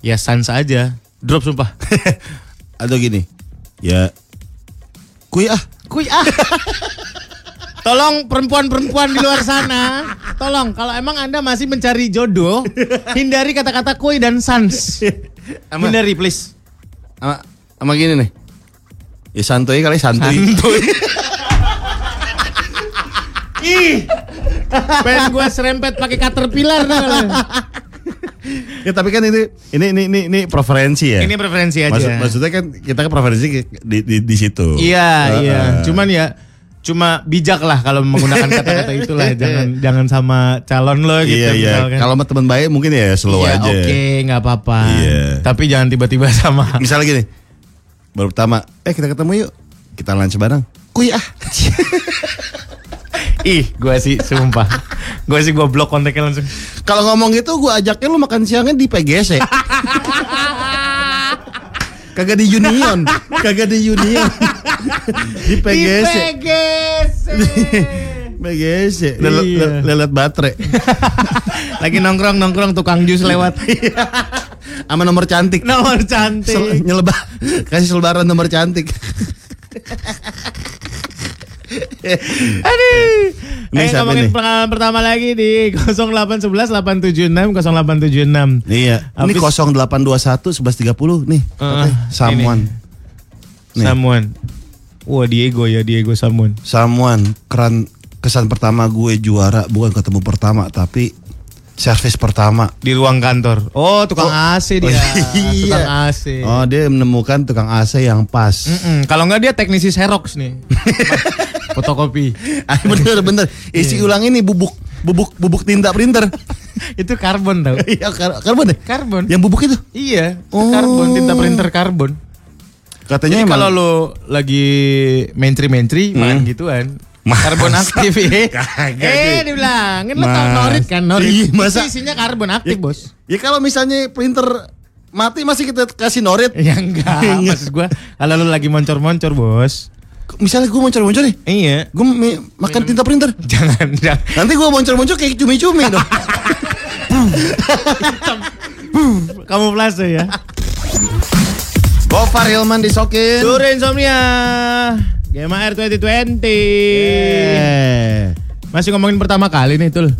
ya sans aja drop sumpah *laughs* Atau gini. Ya. Kuy ah. Kuy ah. *laughs* Tolong perempuan-perempuan di luar sana, tolong kalau emang anda masih mencari jodoh, hindari kata-kata kuy dan sans. Ama- Hindari please. Sama, sama gini nih. Ya santuy kali santuy. Santuy. *laughs* Ih. Pengen gue serempet pakai caterpillar ya tapi kan ini ini ini ini, ini preferensi ya. Ini preferensi aja. Maksud, maksudnya kan kita kan preferensi di di, di situ. Iya, Uh, iya. uh. Cuman ya cuma bijak lah kalau menggunakan kata-kata itulah jangan *laughs* jangan sama calon lo gitu Iya iya. Kalau sama teman baik mungkin ya slow Iya, aja. Oke, nggak apa-apa. Iya. Tapi jangan tiba-tiba *laughs* sama. Misalnya gini. Baru pertama, eh kita ketemu yuk. Kita lunch bareng. Kuy ah. *laughs* Ih, gue sih sumpah. gue sih gue blok kontaknya langsung. Kalau ngomong gitu gua ajaknya lu makan siangnya di PGC. Kagak di Union, kagak di Union. di PGC. PGC. *laughs* Lelet, Iya. lelet baterai. *laughs* Lagi nongkrong nongkrong tukang jus lewat. Sama nomor cantik. Nomor cantik. Sel- nyelebah kasih selebaran nomor cantik. *laughs* Aduh. Ini eh, siapa ngomongin nih? pengalaman pertama lagi di 0811 876 0876. Iya, ini Habis- 0821 1130 nih. Uh, katanya. Someone. Nih. Samuan. Wah Diego ya Diego Samuan. Someone keran kesan pertama gue juara bukan ketemu pertama tapi servis pertama. Di ruang kantor. Oh tukang AC dia. *laughs* Tukang AC. Oh, dia menemukan tukang AC yang pas. Kalau nggak dia teknisi Xerox nih. *laughs* Fotokopi. Ah, bener bener. Isi ulang ini bubuk bubuk bubuk tinta printer. *laughs* Itu karbon tau. Iya, kar- karbon deh. Karbon. Yang bubuk itu. Iya, Oh. karbon tinta printer karbon. Katanya Jadi emang kalau lo lagi mentri-mentri Hmm. makan gituan, Masa? karbon aktif ya. *laughs* Kagak, eh, cuy. dibilangin lo tau Mas. norit kan, norit. Iya, masa? Itu isinya karbon aktif, Ya- Bos. Ya kalau misalnya printer mati masih kita kasih norit. Ya enggak, Enggak. maksud gua kalau lo lagi moncor-moncor, Bos. Misalnya gue moncor-moncor nih, Iya. gue makan tinta printer. *laughs* Jangan, jangan. Nanti gue moncor-moncor kayak cumi-cumi dong. *laughs* Kamuflase ya. Gofar Hilman disokin. Sore Insomnia. GMR 2020. Eh. Masih ngomongin pertama kali nih, Tul.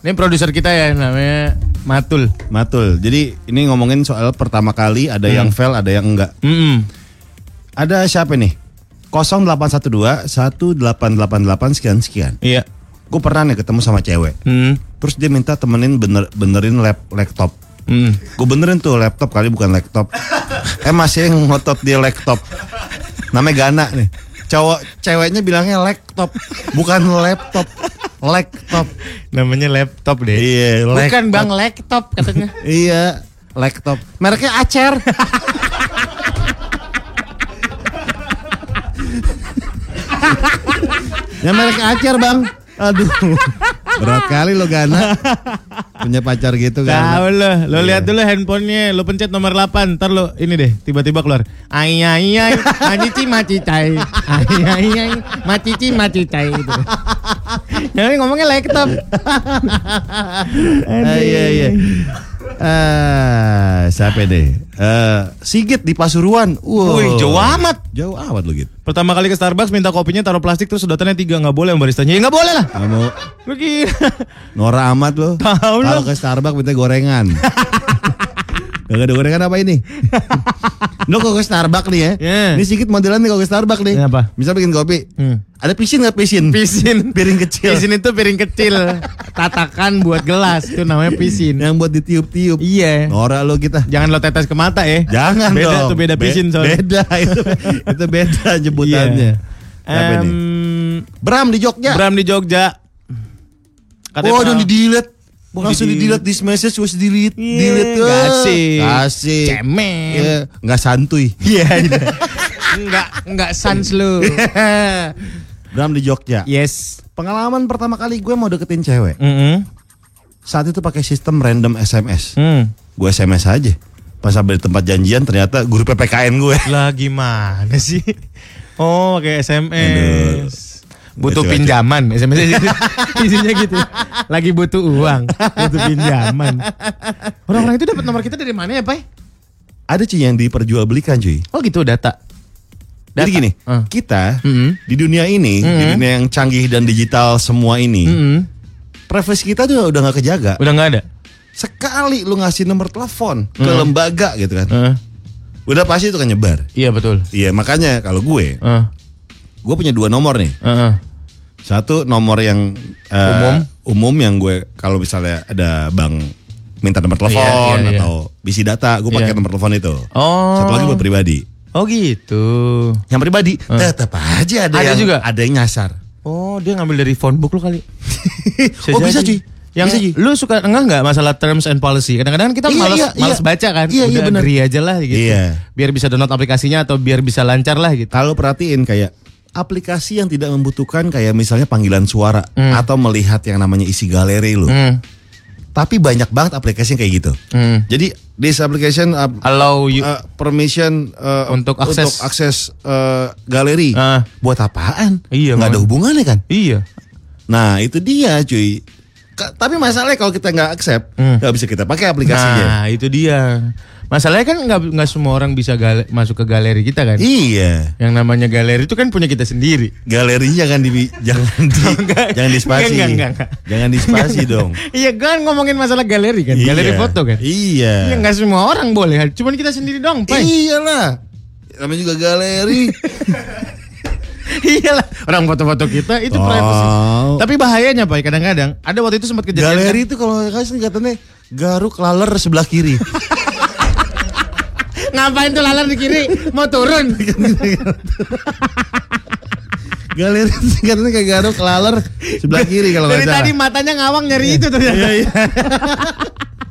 Ini produser kita ya namanya Matul. Matul. Jadi ini ngomongin soal pertama kali ada yang fail, ada yang enggak. Mm Ada siapa nih? 0812 1888 sekian sekian. Iya. Gue pernah nih ketemu sama cewek. Hmm. Terus dia minta temenin bener benerin lap, laptop. Hmm. Gue benerin tuh laptop kali bukan laptop. *laughs* eh masih yang ngotot dia laptop. Namanya Gana nih. Cowok ceweknya bilangnya laptop, bukan laptop. Laptop. Namanya laptop deh. Iya, Bukan laptop. bang laptop katanya. *laughs* Iya, laptop. Mereknya Acer. *laughs* ya merek Acer bang. Aduh, *laughs* berat kali lo Gana. *laughs* Punya pacar gitu Tahu kan. lo, lo Iya. lihat dulu handphonenya, lo pencet nomor 8, ntar lo ini deh, tiba-tiba keluar. Ay ay ay, macici macitai. Ay ay ay, macici macitai gitu. *laughs* *laughs* Jadi ngomongnya laptop. *laughs* Iya iya. Ah, siapa deh? Eh, Sigit di Pasuruan. Wow. Wih, jauh amat. Jauh amat lo gitu. Pertama kali ke Starbucks minta kopinya taruh plastik terus sedotannya tiga nggak boleh yang baristanya. Ya nggak boleh lah. Kamu Lu gila. Nora amat lo. Tahu lo. Kalau ke Starbucks minta gorengan. *laughs* Gak ada gorengan apa ini? Lo kalau ke Starbucks nih ya. Ya. Ini sedikit modelan nih ke Starbucks nih. Ini apa? Misal bikin kopi. Hmm. Ada pisin nggak pisin? Pisin. Piring kecil. Pisin itu piring kecil. Tatakan buat gelas itu namanya pisin. Yang buat ditiup-tiup. Iya. Nora lo kita. Jangan lo tetes ke mata ya. Jangan beda dong. tuh beda Be- pisin soalnya. Beda *laughs* itu. itu beda jemputannya. Siapa Em, nih? Bram di Jogja. Bram di Jogja. oh, udah di delete. Oh, Langsung di di- delete this message was delete. Iya, delete tuh. kasih. Kasih. Cemen. Iya, nggak santuy. *laughs* Iya. iya. enggak enggak sans lu. *laughs* Bram di Jogja. Yes. Pengalaman pertama kali gue mau deketin cewek. Mm Saat itu pakai sistem random SMS. Hmm. Gue SMS aja. Pas sampai di tempat janjian ternyata guru PPKN gue. Lah gimana sih? Oh, pakai SMS. Butuh Baca-baca. pinjaman, SMS *laughs* gitu. Isinya gitu. Lagi butuh uang, butuh pinjaman. Orang-orang itu dapat nomor kita dari mana ya, Pak? Ada cuy yang diperjualbelikan cuy. Oh gitu data. Jadi Data. gini, Ah. kita Mm-mm. di dunia ini, di Mm-mm. dunia yang canggih dan digital semua ini, Mm-mm. privasi kita tuh udah nggak kejaga. Udah nggak ada. Sekali lu ngasih nomor telepon ke Mm. lembaga gitu kan, Heeh. Udah pasti itu kan nyebar. Iya betul. Iya makanya kalau gue, Eh, gue punya dua nomor nih. eh, eh. Satu nomor yang eh, Umum. umum yang gue kalau misalnya ada bank minta nomor telepon Iya, iya, iya. atau bisi data, gue pakai Iya. nomor telepon itu. Oh. Satu lagi buat pribadi. Oh gitu. Yang pribadi tetap aja ada, Ada yang juga? ada yang nyasar. Oh dia ngambil dari phone book lo kali. *laughs* oh bisa cuy. Yang bisa cuy. lu suka enggak nggak masalah terms and policy? Kadang-kadang kita Iya, malas iya, malas iya. baca kan. Iya, iya, Udah benar. agree aja lah gitu. Iya. Biar bisa download aplikasinya atau biar bisa lancar lah gitu. Kalau perhatiin kayak aplikasi yang tidak membutuhkan kayak misalnya panggilan suara atau melihat yang namanya isi galeri lu. Hmm. Tapi banyak banget aplikasi yang kayak gitu. Hmm. Jadi this application uh, Allow you uh, permission uh, Untuk akses. akses uh, galeri. Ah. Buat apaan? Iya, nggak ada hubungannya kan? Iya. Nah itu dia cuy. Tapi masalahnya kalau kita nggak accept, Hmm. nggak bisa kita pakai aplikasinya. Nah, itu dia. Masalahnya kan nggak nggak semua orang bisa gale- masuk ke galeri kita kan. Iya. Yang namanya galeri itu kan punya kita sendiri. Galerinya jangan di *laughs* jangan di Enggak. jangan di spasi. Enggak, enggak, enggak. Jangan di spasi dong. Iya kan ngomongin masalah galeri kan, galeri Iya. foto kan. Iya. Iya nggak semua orang boleh, cuman kita sendiri dong, Pai. Iyalah. Namanya juga galeri. *laughs* *laughs* Iyalah, orang foto-foto kita itu Oh. privacy. Tapi bahayanya, Pak, kadang-kadang ada waktu itu sempat kejadian. galeri itu kalau kasih katanya garuk laler sebelah kiri. *laughs* Ngapain tuh lalar di kiri? Mau turun? *laughs* galeri katanya kayak garuk laler sebelah kiri kalau nggak Dari tadi matanya ngawang nyari itu ternyata. Iya iya.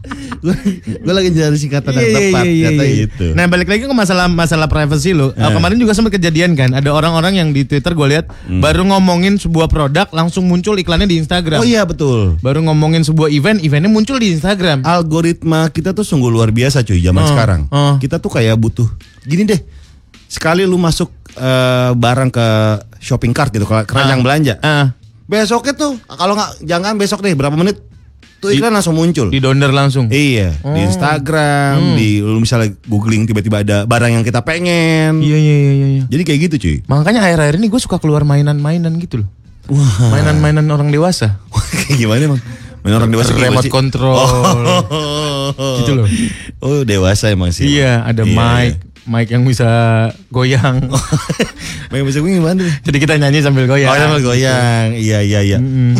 Gue lagi cari singkatan yang Iya, iya, tepat kata iya. itu. Nah balik lagi ke masalah masalah privacy lo. Eh. Kemarin juga sempat kejadian kan. Ada orang-orang yang di Twitter gue lihat Hmm. baru ngomongin sebuah produk langsung muncul iklannya di Instagram. Oh iya betul. Baru ngomongin sebuah event, eventnya muncul di Instagram. Algoritma kita tuh sungguh luar biasa cuy zaman Oh, sekarang. oh. Kita tuh kayak butuh gini deh. Sekali lu masuk eh, barang ke shopping cart gitu ke keranjang Ah. belanja. Ah, Besoknya tuh kalau nggak jangan besok deh berapa menit tuh iklan langsung muncul. di donder langsung. Iya, di Oh. Instagram, Hmm. di lu misalnya googling tiba-tiba ada barang yang kita pengen. Iya iya iya iya. iya. Jadi kayak gitu cuy. Makanya akhir-akhir ini gue suka keluar mainan-mainan gitu loh. Wah, Mainan-mainan orang dewasa. *laughs* kayak gimana emang? Main orang dewasa Remote control. Oh. Gitu loh. Oh, dewasa emang sih. Iya, ada Iya, mic, mic yang bisa goyang. *laughs* Main bisa gue gimana? Jadi kita nyanyi sambil goyang. Oh, sama goyang. Iya, iya, iya. Mm-mm.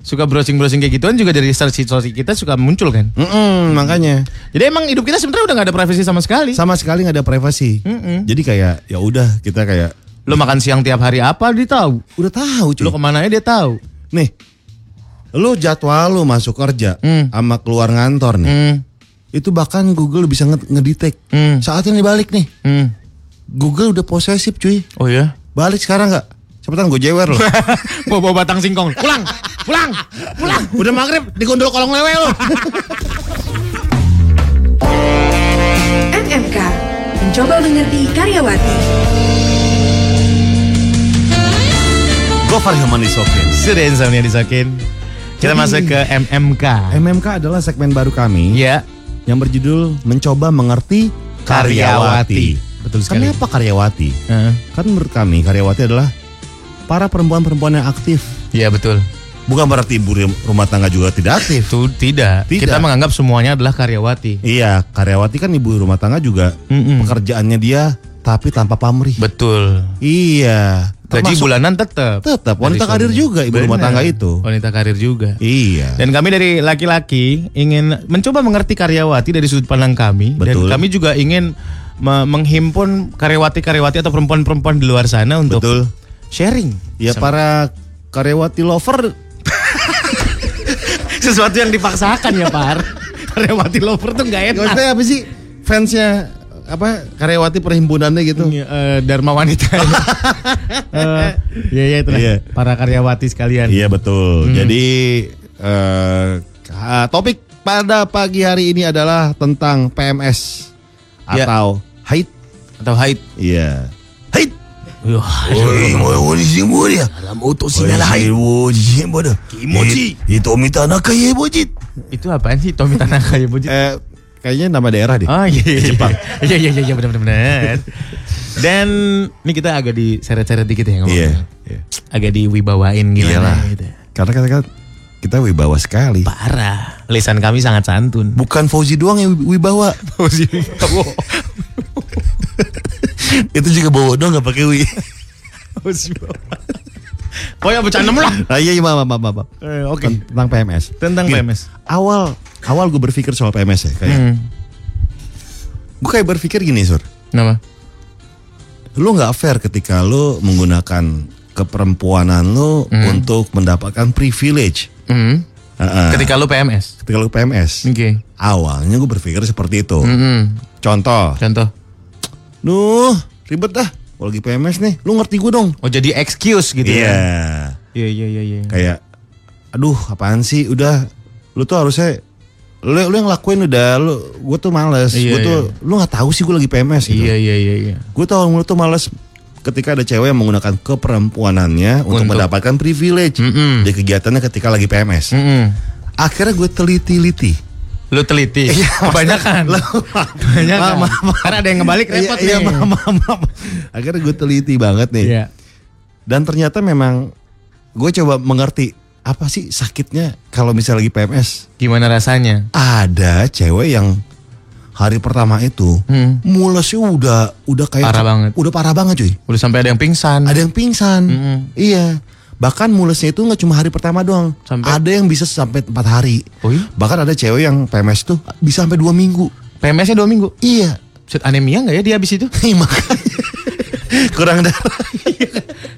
Suka browsing-browsing kayak gituan juga dari search history kita suka muncul kan. Mm-mm, makanya Jadi emang hidup kita sebenarnya udah gak ada privasi sama sekali. sama sekali nggak ada privasi. Mm-mm. Jadi kayak ya udah kita kayak Lo makan siang tiap hari apa dia tahu. udah tahu cuy. Lo ke mana dia tahu. Nih, lu jadwal lu masuk kerja Hmm. sama keluar ngantor nih. Hmm. Itu bahkan Google bisa nge- ngedetect. Hmm. Saatnya nih balik nih. Hmm. Google udah posesif cuy. Oh ya. Balik sekarang nggak? Cepetan gue jewer loh. *laughs* bawa bawa batang singkong. Pulang, pulang, pulang. udah maghrib di gondol kolong lewe lo. MMK mencoba mengerti karyawati. Gofar Hilman Isokin. Sudah insomnia disokin. Kita Jadi- masuk ke MMK. MMK adalah segmen baru kami Ya, yang berjudul mencoba mengerti karyawati. Betul sekali. Kenapa karyawati? Heeh. Kan menurut kami karyawati adalah para perempuan-perempuan yang aktif. Iya betul. Bukan berarti ibu rumah tangga juga tidak aktif. Itu tidak. Tidak. Kita menganggap semuanya adalah karyawati. Iya, karyawati kan ibu rumah tangga juga Mm-mm. pekerjaannya dia tapi tanpa pamrih. Betul. Iya. Gaji Termasuk- bulanan tetap. Tetap, wanita karir juga ibu rumah tangga itu. Wanita karir juga. Iya. Dan kami dari laki-laki ingin mencoba mengerti karyawati dari sudut pandang kami. Betul. Dan kami juga ingin me- menghimpun karyawati-karyawati atau perempuan-perempuan di luar sana untuk Betul. sharing. Ya Sama- para karyawati lover *laughs* sesuatu yang dipaksakan ya Par. *laughs* karyawati lover tuh nggak enak. Maksudnya apa sih fansnya apa karyawati perhimpunannya gitu? Eh, Dharma wanita. *laughs* Eh, Iya iya itulah. Iya. Para karyawati sekalian. Iya betul. Hmm. Jadi eh, ah, topik pada pagi hari ini adalah tentang PMS Ya. atau haid. Atau haid. Iya. Haid. Itu ya bojit. Itu apaan sih Tommy Tanaka ya Bujit? Eh, kayaknya nama daerah deh. Oh iya, iya. Jepang. Iya iya iya iya, benar benar. Dan ini kita agak diseret-seret dikit ya ngomongnya. Iya. iya. Agak diwibawain gimana Iyalah. gitu. Karena kita kan kita wibawa sekali. Parah. Lisan kami sangat santun. Bukan Fauzi doang yang wibawa. *laughs* Fauzi itu juga bawa dong nggak pakai wi. Pokoknya bercanda lah. Ah, iya iya maaf maaf maaf. Eh, Oke. Tentang PMS. Tentang Gini, PMS. Awal awal gue berpikir soal PMS ya kayak. Hmm. Gue kayak berpikir gini sur. Kenapa? Lu nggak fair ketika lu menggunakan keperempuanan lu untuk mendapatkan privilege. Hmm. Heeh. Ketika lu PMS. ketika lu PMS. Oke. Awalnya gue berpikir seperti itu. Hmm. Contoh, Contoh. Nuh, ribet dah. Kalau lagi PMS nih, lu ngerti gue dong. Oh jadi excuse gitu Iya. ya? Iya iya iya. iya. Kayak, aduh, apaan sih? Udah, lu tuh harusnya, lu, lu yang lakuin udah, lu, gue tuh males. Iya, gue tuh, lu nggak tahu sih gue lagi PMS gitu. Iya iya iya iya. Gue tau lu tuh males ketika ada cewek yang menggunakan keperempuanannya untuk, Untuk- mendapatkan privilege Mm-mm. di kegiatannya ketika lagi PMS. Mm-mm. Akhirnya gue teliti-liti. Lu teliti. Iya, Kebanyakan. Kebanyakan. Maaf, maaf, maaf. Karena ada yang ngebalik repot Iya, iya, nih. maaf. Akhirnya gue teliti banget nih. Iya. Dan ternyata memang gue coba mengerti apa sih sakitnya kalau misalnya lagi PMS. Gimana rasanya? Ada cewek yang hari pertama itu Hmm. mulesnya udah udah kayak Parah banget. Udah parah banget cuy. Udah sampai ada yang pingsan. Ada yang pingsan. Mm-mm. Iya. Bahkan mulesnya itu nggak cuma hari pertama doang. Sampai- Ada yang bisa sampai empat hari. Oh iya? Bahkan ada cewek yang PMS tuh bisa sampai dua minggu. PMS-nya dua minggu. Iya. Set anemia nggak ya dia habis itu? *laughs* Iya, makanya *laughs* kurang darah.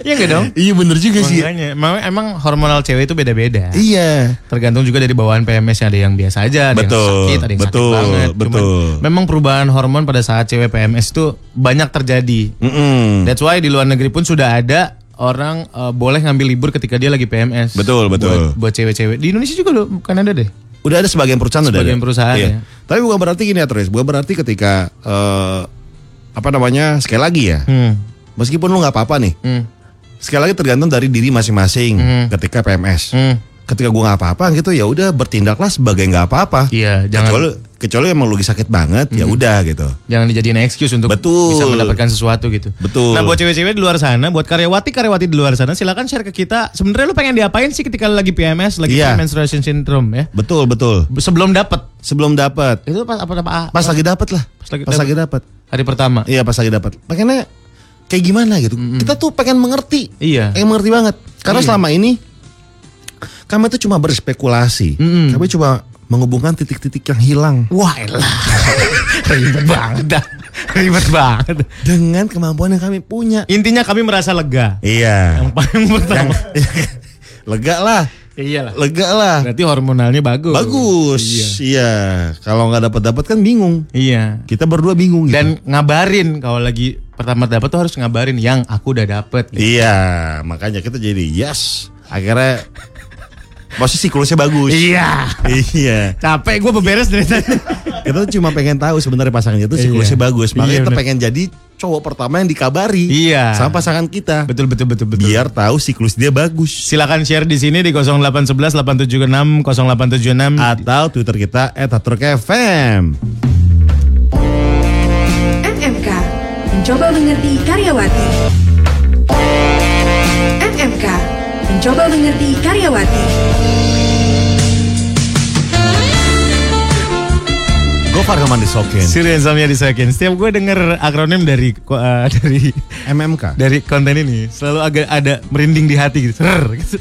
Iya nggak dong? iya bener juga sih. Makanya, emang, emang hormonal cewek itu beda-beda. Iya. Tergantung juga dari bawaan PMS ada yang biasa aja, ada Betul, yang sakit, ada yang betul, sakit banget. Cuman betul. memang perubahan hormon pada saat cewek PMS itu banyak terjadi. Mm-mm. That's why di luar negeri pun sudah ada orang eh, boleh ngambil libur ketika dia lagi PMS. Betul, betul. Buat, buat cewek-cewek. Di Indonesia juga loh, bukan ada deh. Udah ada sebagian perusahaan udah Sebagian perusahaan, Iya. ya. Tapi bukan berarti gini ya Tris, bukan berarti ketika eh, apa namanya sekali lagi ya. Hmm. Meskipun lu nggak apa-apa nih, Hmm. Sekali lagi tergantung dari diri masing-masing Hmm. ketika PMS. Hmm. Ketika gua nggak apa-apa gitu ya udah bertindaklah sebagai nggak apa-apa. Iya, jangan Kecuali kecuali emang lu lagi sakit banget ya udah gitu. jangan dijadiin excuse untuk Betul. bisa mendapatkan sesuatu gitu. Betul. Nah, buat cewek-cewek di luar sana, buat karyawati-karyawati di luar sana, silakan share ke kita. Sebenarnya lu pengen diapain sih ketika lu lagi PMS, lagi Iya. menstruation syndrome ya? Betul betul. Sebelum dapat. Sebelum dapat, Itu pas apa apa? pas lagi dapat lah. Pas lagi Pas dapet. lagi dapat. hari pertama. Iya pas lagi dapat. Pengennya kayak gimana gitu. Kita tuh pengen mengerti. Iya. Pengen mengerti banget. Karena Iya. selama ini kami tuh cuma berspekulasi. Mm-mm. Kami cuma menghubungkan titik-titik yang hilang Wah, elah. *laughs* Ribet banget dah. Ribet banget. dengan kemampuan yang kami punya. Intinya kami merasa lega. Iya. Yang paling pertama. *laughs* Lega lah. Iyalah. Lega lah. Berarti hormonalnya bagus. Bagus. Iya. Iya. Kalau nggak dapat dapat kan bingung. Iya. Kita berdua bingung gitu. Dan ngabarin kalau lagi pertama dapat tuh harus ngabarin yang aku udah dapet. Gitu. Iya, makanya kita jadi yes. Akhirnya posisi siklusnya bagus. Iya. iya. Capek gue beberes dari tadi. *laughs* Kita cuma pengen tahu sebenarnya pasangannya itu siklusnya Iya. bagus. Makanya Iya, kita bener. pengen jadi cowok pertama yang dikabari. Iya. Sama pasangan kita. betul betul betul betul. Biar tahu siklus dia bagus. Silakan share di sini di 0811 876 0876 Atau Twitter kita @haturkfm. Mencoba mengerti karyawati MMK Mencoba mengerti karyawati Gofar Hilman Disokin. Surya Insomnia di second. Setiap gue denger akronim dari eh, dari MMK. dari konten ini selalu agak ada merinding di hati gitu. Gitu.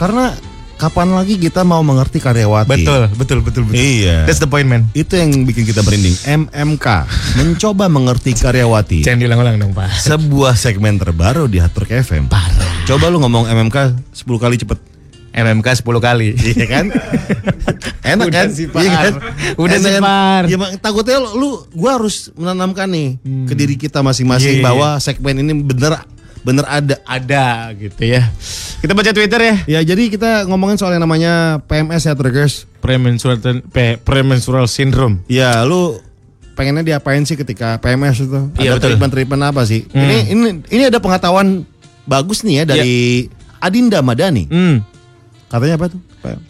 Karena kapan lagi kita mau mengerti karyawati? Betul, betul, betul, betul. Iya. That's the point, man. Itu yang bikin kita merinding. MMK. Mencoba mengerti karyawati. Jangan diulang-ulang dong, Pak. Sebuah segmen terbaru di Hatur KFM. Parah. Coba lu ngomong MMK 10 kali cepet. MMK 10 kali. Iya kan? *laughs* Enak Udah kan? sih, Iya Par. Udah Enak kan? Par. Ya takutnya lu, lu gua harus menanamkan nih ke diri kita masing-masing Iya. bahwa segmen ini bener bener ada. Ada gitu ya. Kita baca Twitter ya. Ya jadi kita ngomongin soal yang namanya PMS ya Truckers. Premenstrual pe- premenstrual syndrome. Ya lu pengennya diapain sih ketika PMS itu? Iya, ada treatment-treatment apa sih? Hmm. Ini ini ini ada pengetahuan bagus nih ya dari Adinda Madani. Hmm. Katanya apa tuh?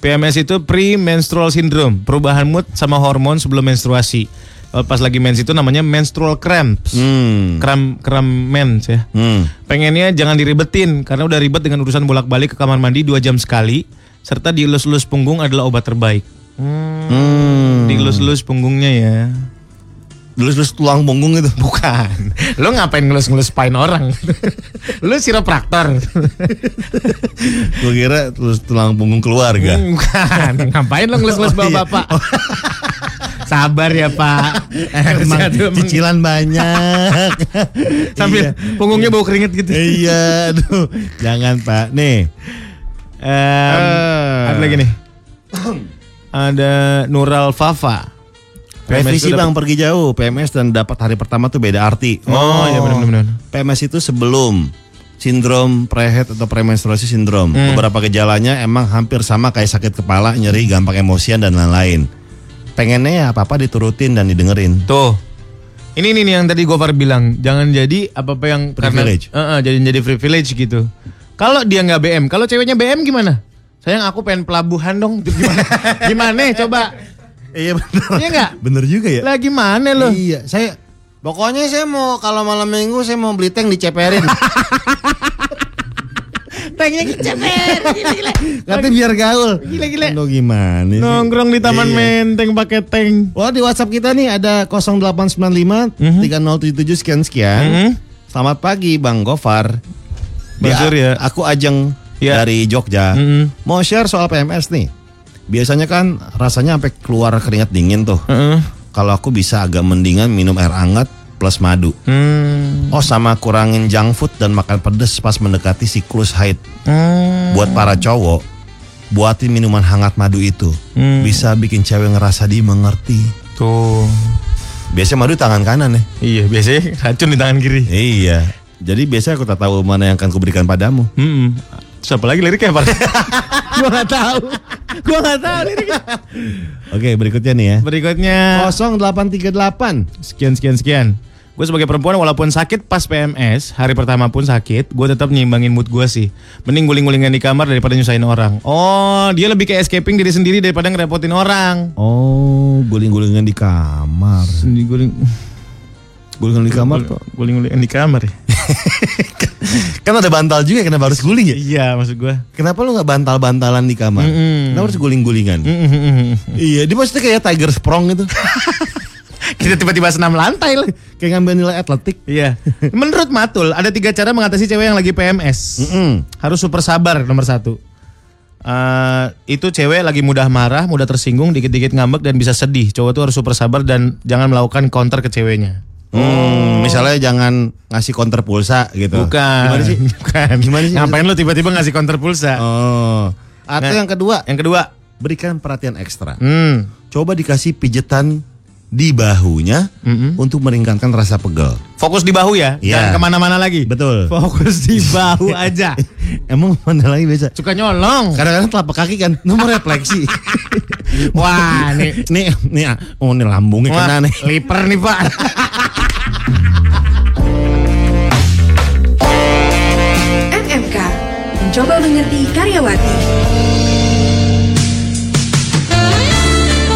PMS itu premenstrual syndrome, perubahan mood sama hormon sebelum menstruasi. Kalau Pas lagi mens itu namanya menstrual cramps. Hmm. Kram kram mens ya. Hmm. Pengennya jangan diribetin karena udah ribet dengan urusan bolak-balik ke kamar mandi dua jam sekali serta dielus-elus punggung adalah obat terbaik. Hmm. Hmm. Dielus-elus punggungnya ya. Lulus-lulus tulang punggung itu. *laughs* Bukan. Lu ngapain ngelus-ngelus spine orang? *laughs* Lu siropraktor. *laughs* Gue kira tulus tulang punggung keluarga. Bukan. Ngapain lu ngelus-ngelus Oh, iya. bapak? Sabar ya, Pak. Emang cicilan banyak. Sambil Iya. punggungnya bau keringet gitu. Iya, aduh. Jangan, Pak. Nih. Em, ada lagi nih. *clears throat* Ada Nural Fafa. Revisi itu bang pergi jauh PMS dan dapat hari pertama tuh beda arti. Oh, iya benar-benar. PMS itu sebelum sindrom prehead atau premenstruasi sindrom. Hmm. Beberapa gejalanya emang hampir sama kayak sakit kepala, nyeri, gampang emosian dan lain-lain. Pengennya ya apa-apa diturutin dan didengerin. Tuh. Ini nih yang tadi Gofar bilang, jangan jadi apa-apa yang Privilege. Karena, Eh, eh, jadi jadi privilege gitu. Kalau dia nggak BM, kalau ceweknya BM gimana? Sayang aku pengen pelabuhan dong. Gimana? *laughs* gimana? Coba. Iya bener. Iya nggak? Bener juga ya. Lah gimana lo? Iya, saya pokoknya saya mau kalau malam minggu saya mau beli tank diceperin. *laughs* Tanknya keceper. *laughs* Gila, Katanya biar gaul. Gila, gila. Aduh gimana sih? Nongkrong di Taman Iya. Menteng pakai tank. Wah di WhatsApp kita nih ada 0895 3077 sekian sekian. Mhm. Selamat pagi Bang Gofar. Bang Surya. Aku Ajeng Ya. dari Jogja. Mhm. Mau share soal PMS nih. Biasanya kan rasanya sampai keluar keringat dingin tuh. Heeh. Kalau aku bisa agak mendingan minum air hangat plus madu. Hmm. Oh sama kurangin junk food dan makan pedas pas mendekati siklus haid. Hmm. Buat para cowok, buatin minuman hangat madu itu. Hmm. Bisa bikin cewek ngerasa dimengerti. Tuh. Biasanya madu tangan kanan ya. Iya, biasanya racun di tangan kiri. Iya. Jadi biasanya aku tak tahu mana yang akan kuberikan padamu. Hmm. Siapa lagi liriknya Pak? *laughs* gua nggak tahu. Gua nggak tahu liriknya. Oke, berikutnya nih ya. Berikutnya 0838. sekian sekian sekian. Gue sebagai perempuan walaupun sakit pas PMS, hari pertama pun sakit, gue tetap nyimbangin mood gue sih. Mending guling-gulingan di kamar daripada nyusahin orang. Oh, dia lebih kayak escaping diri sendiri daripada ngerepotin orang. Oh, guling-gulingan di kamar. Sendiri guling Gulingan di kamar tuh. guling-gulingan di kamar ya. *laughs* Kan ada bantal juga kenapa harus guling ya? iya, maksud gue. Kenapa lu nggak bantal-bantalan di kamar? Mm-mm. Kenapa harus guling-gulingan? Iya, dia maksudnya kayak Tiger Sprong itu. *laughs* Kita tiba-tiba senam lantai lah. kayak ngambil nilai atletik. Iya. *laughs* Menurut Matul, ada tiga cara mengatasi cewek yang lagi PMS. Mm-mm. Harus super sabar nomor satu. Eh, itu cewek lagi mudah marah, mudah tersinggung, dikit-dikit ngambek dan bisa sedih. Cowok tuh harus super sabar dan jangan melakukan counter ke ceweknya. Hmm, misalnya jangan ngasih counter pulsa gitu. Bukan. Gimana sih? *laughs* Bukan. Gimana sih? Ngapain lu tiba-tiba ngasih counter pulsa? Oh. Atau Nah. yang kedua, Yang kedua, berikan perhatian ekstra. hmm, Coba dikasih pijetan di bahunya Mm-mm. untuk meringankan rasa pegel. fokus di bahu ya, Iya. jangan ke mana-mana lagi. Betul. *laughs* Fokus di bahu *laughs* aja. Emang mana lagi biasa? Suka nyolong. Kadang-kadang telapak kaki kan *laughs* nomor refleksi. Wah, nih. nih, nih, oh ini lambungnya Wah, kena nih. liper nih pak. MMK mencoba mengerti karyawati.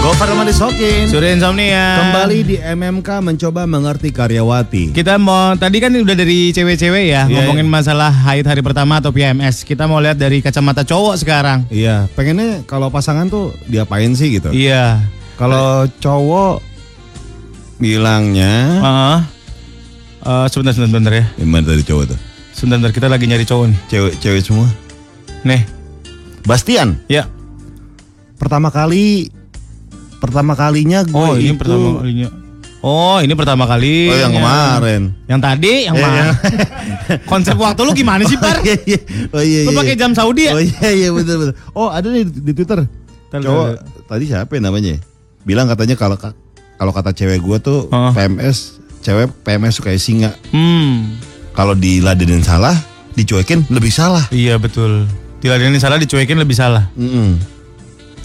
Gofar sama disokin. Sudah insomnia. Kembali di MMK mencoba mengerti karyawati. Kita mau tadi kan udah dari cewek-cewek ya Iya, ngomongin masalah haid hari pertama atau PMS. Kita mau lihat dari kacamata cowok sekarang. Iya, pengennya kalau pasangan tuh diapain sih gitu. Iya. Kalau cowok bilangnya Heeh. Eh, sebentar, sebentar, sebentar ya. gimana dari cowok tuh? Sebentar, sebentar, kita lagi nyari cowok nih. Cewek-cewek semua. Nih, Bastian, ya. pertama kali pertama kalinya gue Oh, ini itu- pertama kalinya. Oh, ini pertama kali. Oh, yang kemarin. Yang tadi, yang Iya, mana? yang- Konsep waktu lu gimana sih, Par? *laughs* Oh iya, iya. Oh iya, Lu iya. pakai jam Saudi ya? Oh iya iya betul betul. Oh ada nih di Twitter. Cowok tadi siapa ya namanya? Bilang katanya kalau ka- kalau kata cewek gue tuh Oh. PMS cewek PMS suka singa. Hmm. Kalau diladenin salah, dicuekin lebih salah. Iya, betul. Diladenin salah, dicuekin lebih salah. Mm-mm.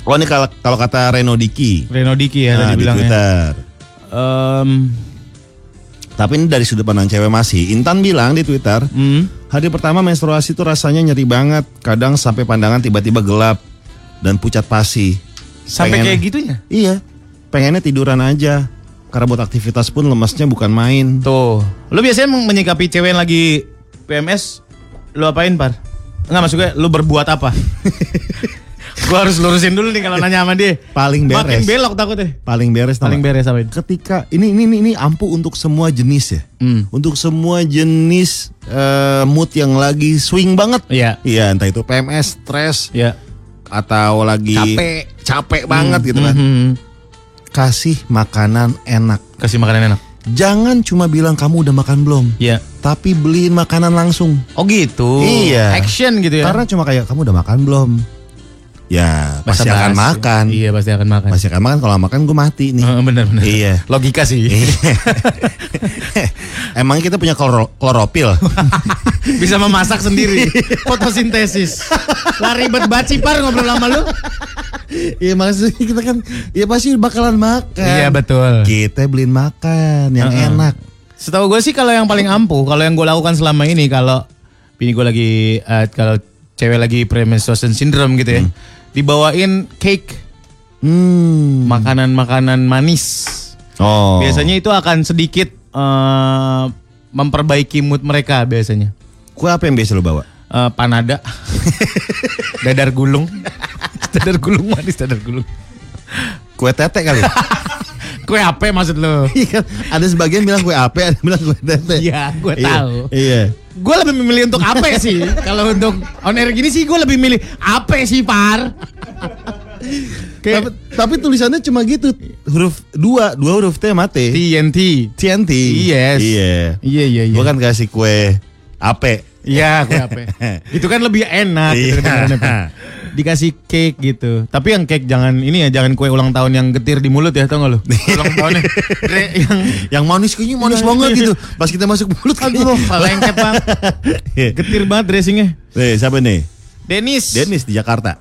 Oh ini kalau kalau kata Reno Diki. Reno Diki ya nah, tadi di bilangnya. Twitter. Em, Tapi ini dari sudut pandang cewek masih. Intan bilang di Twitter, hmm. hari pertama menstruasi itu rasanya nyeri banget. Kadang sampai pandangan tiba-tiba gelap dan pucat pasi. Sampai Pengen- kayak gitunya. Iya, pengennya tiduran aja. Karena buat aktivitas pun lemesnya bukan main. Tuh. Lu biasanya menyikapi cewek yang lagi PMS, lu apain, Par? Enggak maksudnya lu berbuat apa? *laughs* Gua harus lurusin dulu nih kalau nanya sama dia. Paling beres. Makin belok takutnya. Paling beres Paling beres apa ini? Ketika ini ini ini, ini ampuh untuk semua jenis ya. Hmm. Untuk semua jenis eh, mood yang lagi swing banget. Iya. Iya, entah itu PMS, stres Ya. atau lagi Capek. capek banget gitu kan. Mhm. Kasih makanan enak. Kasih makanan enak. Jangan cuma bilang kamu udah makan belum, Iya. tapi beliin makanan langsung. Oh gitu. Iya. Action gitu ya. Karena cuma kayak kamu udah makan belum? Ya, pasti akan Basa-basi. makan. Iya pasti akan makan. Pasti akan makan kalau makan gue mati nih. Eh, bener bener. Iya. *laughs* Logika sih. *laughs* Emang kita punya kloro- kloropil. *laughs* Bisa memasak sendiri. Fotosintesis. Lah ribet banget sih par ngobrol sama lu. Iya maksudnya kita kan ya pasti bakalan makan. Iya betul. Kita beliin makan yang Heeh. enak. Setahu gue sih kalau yang paling ampuh, kalau yang gue lakukan selama ini kalau bini gue lagi eh, kalau cewek lagi premenstruation syndrome gitu ya, dibawain cake, Hmm. makanan-makanan manis. Oh. Biasanya itu akan sedikit eh, memperbaiki mood mereka biasanya. kue apa yang biasa lu bawa? Eh, panada, *laughs* dadar gulung, dadar gulung manis, dadar gulung. Kue tete kali. *laughs* Kue apa maksud lo? *laughs* Iya kan? Ada sebagian bilang kue apa, ada bilang kue tete. Iya, gue Iya, tahu. Iya. Gue lebih memilih untuk apa *laughs* sih? Kalau untuk on air gini sih gue lebih milih apa sih par? Tapi, tapi tulisannya cuma gitu, huruf dua, dua huruf T mati. TNT. TNT. Yes. Iya. Iya iya iya. Gua kan kasih kue ape. Iya kue apa? *laughs* Itu kan lebih enak. gitu Iya. kedengarannya, Pak. Dikasih cake gitu. Tapi yang cake jangan ini ya, jangan kue ulang tahun yang getir di mulut ya, tau gak lo? *laughs* ulang tahunnya *laughs* yang Yang manis kayaknya manis banget gitu. Pas kita masuk mulut aduh lengket banget. *laughs* Iya. Getir banget dressingnya. Nih, siapa nih? Denis. Dennis di Jakarta.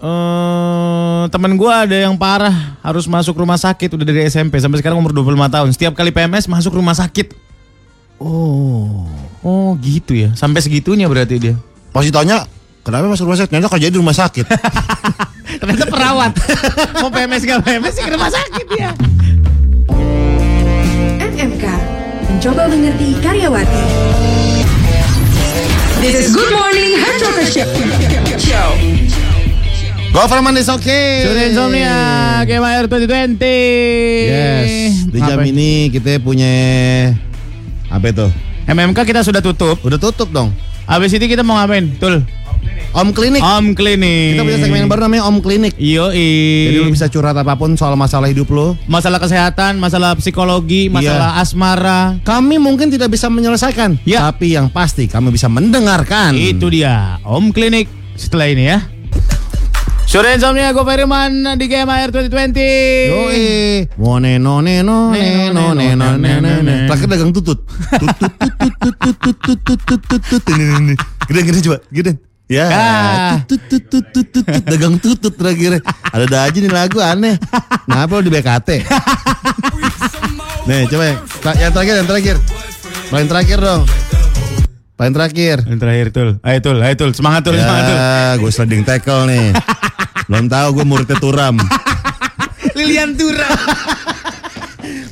Eh, temen gue ada yang parah harus masuk rumah sakit udah dari SMP sampai sekarang umur 25 tahun. Setiap kali PMS masuk rumah sakit. Oh. Oh gitu ya. Sampai segitunya berarti dia. Pas ditanya, kenapa masuk rumah sakit? Ternyata kerja di rumah sakit. *laughs* Ternyata perawat. *laughs* Mau PMS gak PMS sih ke rumah sakit ya. MMK mencoba mengerti karyawati. This is Good Morning Hard Rocker Show. Government is okay. Sudah insomnia KMR 2020. Yes. Di jam Apa? ini kita punya apa itu? MMK kita sudah tutup. Udah tutup dong. Habis itu kita mau ngapain? Tul. Om Klinik. Om Klinik. Kita punya segmen baru namanya Om Klinik. Yo Jadi lu bisa curhat apa pun soal masalah hidup lu. masalah kesehatan, masalah psikologi, masalah asmara. Kami mungkin tidak bisa menyelesaikan, Ya. tapi yang pasti kami bisa mendengarkan. Itu dia, Om Klinik setelah ini ya. Sore insomnia gue Firman di GMR 2020. Yoi. Mone no ne no ne no ne no ne no ne. Terakhir dagang tutut. Tutut tutut tutut tutut tutut tutut. Gede gede coba, gede. Ya, Ah. tutut tutut tutut tutut dagang tutut terakhir. Ada ada aja nih lagu aneh. Kenapa lu di BKT? Nih, coba yang, yang terakhir, yang terakhir. Paling terakhir dong. Paling terakhir. Yang terakhir Tul. Ayo Tul, ayo Tul. Semangat Tul, semangat Tul. Ya, gue sliding tackle nih. Belum tahu gue muridnya Turam. Lilian Tura.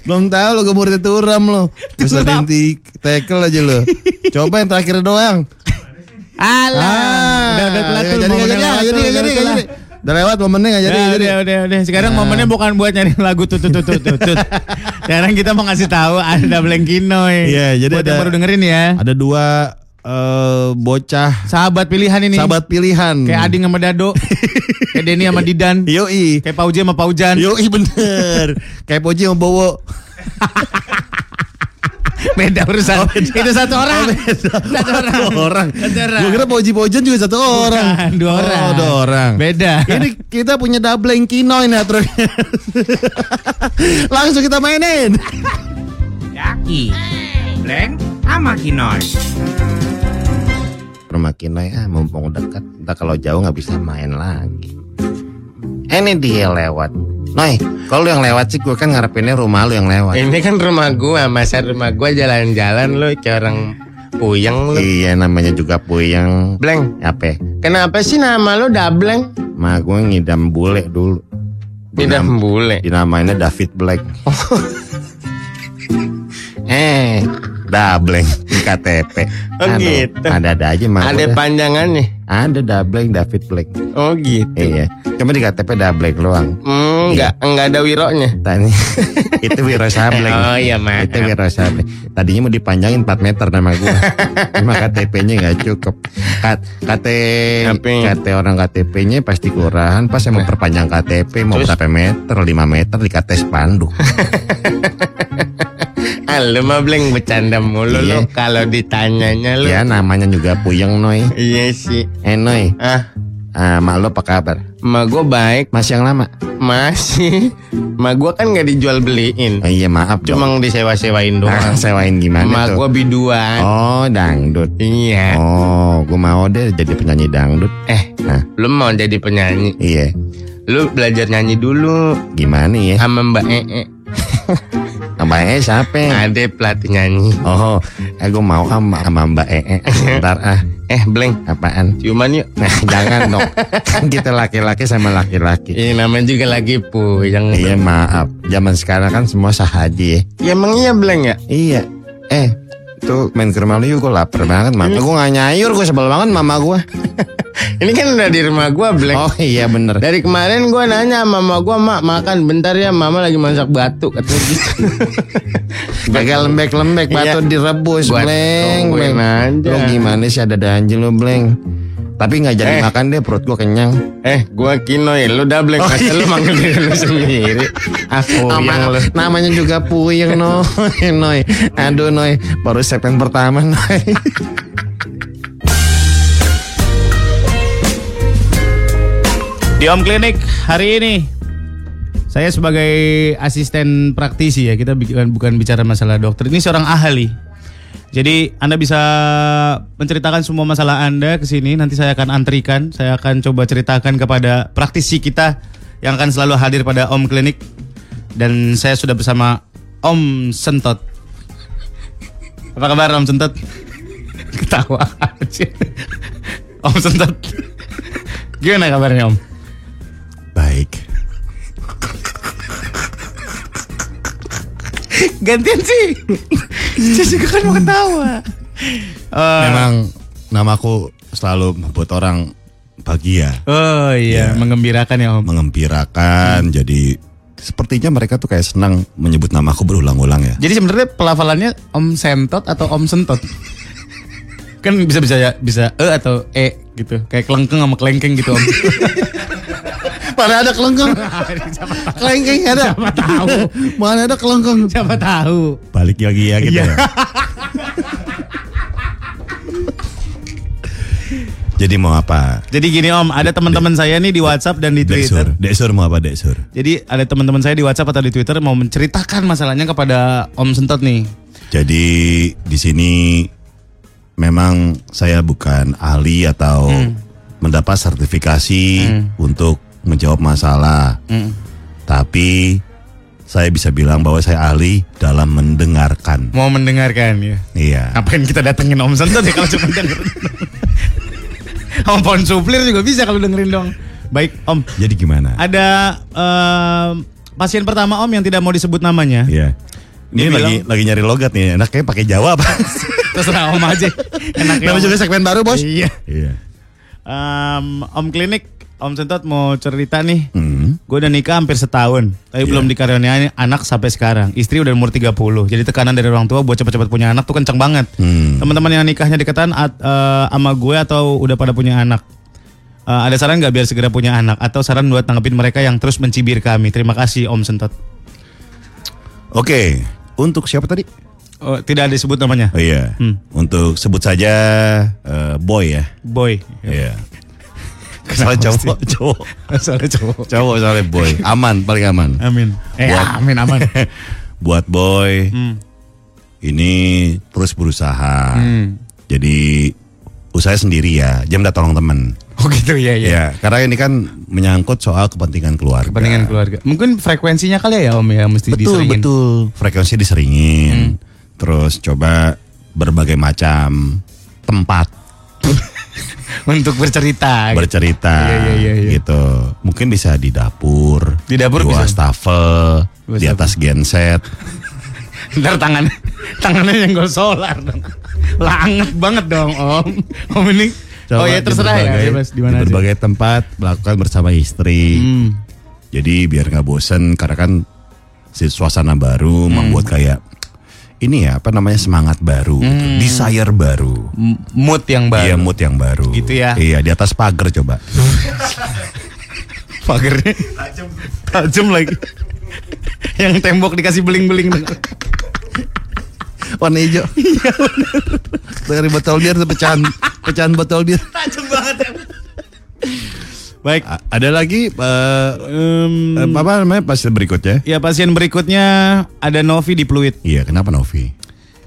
Belum tahu lo gue muridnya Turam lo. Gue sliding tackle aja lo. Coba yang terakhir doang. Alah. udah udah telat Tul. jadi, jadi, jadi, jadi, udah jadi. Udah lewat momennya nggak jadi, Ya, nggak jadi. udah, udah, udah. Sekarang momennya bukan buat nyari lagu tut tut tut tut. Sekarang kita mau ngasih tahu ada Blengkinoy. Iya, jadi buat yang ada- baru dengerin ya. Ada dua eh, bocah Sahabat pilihan ini. sahabat pilihan. Kayak Ading sama Dado. *laughs* Kayak Denny sama Didan. Yoi. Kayak Pauji sama Paujan. Yoi bener. Kayak Poji sama Bowo. *laughs* Beda urusan. Oh, beda. Itu satu orang. Satu orang. Dua orang. Satu orang. Gue kira Poji Pojan juga satu orang. Bukan, dua Oh, orang. dua orang. Beda. Ini kita punya double kinoy nih terus. Langsung kita mainin. Yaki, Blank, sama Kinoy. Rumah kinoy ah mumpung dekat. Entah kalau jauh nggak bisa main lagi. Ini dia lewat. Noy, kalau yang lewat sih gue kan ngarepinnya rumah lu yang lewat. Ini kan rumah gua, masa rumah gua jalan-jalan lu kayak orang puyeng lu. Iya namanya juga puyeng. Bleng, Apa? kenapa sih nama lu Dableng? Ma gue ngidam bule dulu. Dinam- bule. Dinamainnya David Black. *laughs* eh, Dableng di KTP. Oh, Aduh, gitu. Ada-ada aja mah. Ada panjangannya. Ada Dableng David Black. Oh gitu. Iya. Cuma di KTP Dableng doang. Hmm, enggak enggak ada wironya. Tadi *laughs* itu Wiro Sableng. Oh iya maaf. Itu Wiro Sableng. Tadinya mau dipanjangin 4 meter nama gua. *laughs* Cuma KTP-nya nggak cukup. Kat, KT Apa? KT orang KTP-nya pasti kelurahan. Pas saya mau perpanjang KTP mau Terus? berapa meter? 5 meter di KT spanduk. *laughs* Ah, lu mah bleng bercanda mulu Iya. lu kalau ditanyanya lu. ya namanya juga puyeng noy. Iya sih. Eh noy. Ah, Ah, mak lo apa kabar? emak gua baik Masih yang lama? masih. Emak gua kan nggak dijual beliin. Oh, iya maaf dong. Cuma disewa-sewain Ah, doang. sewain gimana Emak tuh? gua biduan. Oh dangdut. Iya. Oh, gue mau deh jadi penyanyi dangdut. Eh, Nah, lu mau jadi penyanyi? iya. Lu belajar nyanyi dulu Gimana ya? sama Mbak Ee. E siapa? Ada pelatih nyanyi. Oh, aku mau sama, sama Mbak E. Ntar ah, Eh, bleng. apaan? Ciuman yuk. Nah, jangan dong. Kan *laughs* kita laki-laki sama laki-laki. Ini namanya juga lagi puyeng. Iya maaf, zaman sekarang kan semua sahaji ya. Ya emang iya bleng ya? Iya. Eh, tuh main ke rumah lu yuk, gue lapar banget. Mama gue gak nyayur, gue sebel banget mama gue. *laughs* Ini kan udah di rumah gua bleng. Oh iya bener. Dari kemarin gua nanya sama mama gua, "Mak, makan bentar ya, mama lagi masak batu." Katanya gitu. *laughs* Gagal lembek-lembek, batu Iya. direbus, bleng, bleng. Lu gimana sih ada danjil lu, bleng? Tapi nggak jadi Eh. makan deh, perut gua kenyang. eh, gua kinoy, lu udah bleng. Oh, Masa iya. lu manggil diri lu sendiri? Aku Nama- yang lu. namanya juga puyeng, Noy. *laughs* Noy. Aduh, Noy. Baru segmen pertama, Noy. Di Om Klinik hari ini saya sebagai asisten praktisi ya kita bukan bukan bicara masalah dokter ini seorang ahli. Jadi Anda bisa menceritakan semua masalah Anda ke sini nanti saya akan antrikan, saya akan coba ceritakan kepada praktisi kita yang akan selalu hadir pada Om Klinik dan saya sudah bersama Om Sentot. Apa kabar Om Sentot? *laughs* Ketawa aja. Om Sentot. Gimana kabarnya Om? Baik. Gantian sih. Saya juga kan mau ketawa. Eh, Memang namaku selalu membuat orang bahagia, Oh iya, Ya. mengembirakan ya Om. mengembirakan. Jadi sepertinya mereka tuh kayak senang menyebut namaku berulang-ulang ya. Jadi sebenarnya pelafalannya Om Sentot atau Om Sentot? kan bisa bisa ya bisa e atau e gitu. Kayak kelengkeng sama kelengkeng gitu Om. *laughs* Mana ada kelengkeng? *laughs* kelengkeng ada. Siapa tahu? *laughs* Mana ada kelengkeng? Siapa tahu? Balik lagi ya gitu Iya. ya. *laughs* Jadi mau apa? Jadi gini Om, ada teman-teman saya nih di WhatsApp dan di Twitter. Deksur. Deksur mau apa Deksur? Jadi ada teman-teman saya di WhatsApp atau di Twitter mau menceritakan masalahnya kepada Om Sentot nih. Jadi di sini memang saya bukan ahli atau mendapat sertifikasi untuk menjawab masalah. Hmm. Tapi saya bisa bilang bahwa saya ahli dalam mendengarkan. Mau mendengarkan ya. Iya. Ngapain kita datengin Om Sentot ya kalau cuma dengerin. *laughs* Om Pon Suplir juga bisa kalau dengerin dong. Baik Om, Jadi gimana? ada em, pasien pertama Om yang tidak mau disebut namanya. Iya. Ini Dia lagi lagi nyari logat nih. Enaknya pakai Jawa apa? *laughs* Terserah Om aja. *laughs* Enaknya Om. juga segmen baru, Bos. Iya. Iya. Em, om Klinik, Om Sentot mau cerita nih. Hmm. Gue udah nikah hampir setahun, tapi Iya. belum dikaruniai anak sampai sekarang. Istri udah umur 30. Jadi tekanan dari orang tua buat cepet-cepet punya anak tuh kenceng banget. Hmm. Teman-teman yang nikahnya deketan at- eh, sama gue atau udah pada punya anak. Eh, ada saran nggak biar segera punya anak atau saran buat tanggapin mereka yang terus mencibir kami? Terima kasih Om Sentot. Oke, untuk siapa tadi? Oh, tidak ada disebut namanya. Oh iya. Hmm. Untuk sebut saja eh, boy ya. Boy. Iya. Soalnya cowok, cowok, *laughs* Soalnya cowok. cowok soalnya boy. Aman, paling aman. Amin. Eh, Buat- amin aman. *laughs* Buat boy, Hmm. ini terus berusaha. Hmm. Jadi usaha sendiri ya, jangan minta tolong temen. Oh gitu ya ya. Ya, karena ini kan menyangkut soal kepentingan keluarga. Kepentingan keluarga. Mungkin frekuensinya kali ya Om ya mesti Betul, diseringin. betul. Frekuensi diseringin. Terus coba berbagai macam tempat *laughs* Untuk bercerita. gitu. bercerita Iya, iya, iya, iya. gitu. Mungkin bisa di dapur, Di dapur di bisa. wastafel, di atas genset. *laughs* Ntar tangan Tangannya nyenggol solar dong. Langet banget dong Om. Om ini. Coba oh ya di terserah ya. berbagai- Bebas di mana di aja. berbagai tempat melakukan bersama istri. Hmm. Jadi biar nggak bosen karena kan si suasana baru Hmm. membuat kayak ini ya apa namanya semangat baru, gitu. desire baru. M- Mood yang baru. Iya mood yang baru. Gitu ya. Iya di atas pagar coba. *laughs* Pagernya tajam lagi. yang tembok dikasih beling-beling. Warna hijau. Iya Dari botol bir pecahan pecahan botol bir. tajam banget ya. Baik. A- Ada lagi Em, eh, apa namanya pasien berikutnya? ya pasien berikutnya ada Novi di Pluit. Iya kenapa Novi?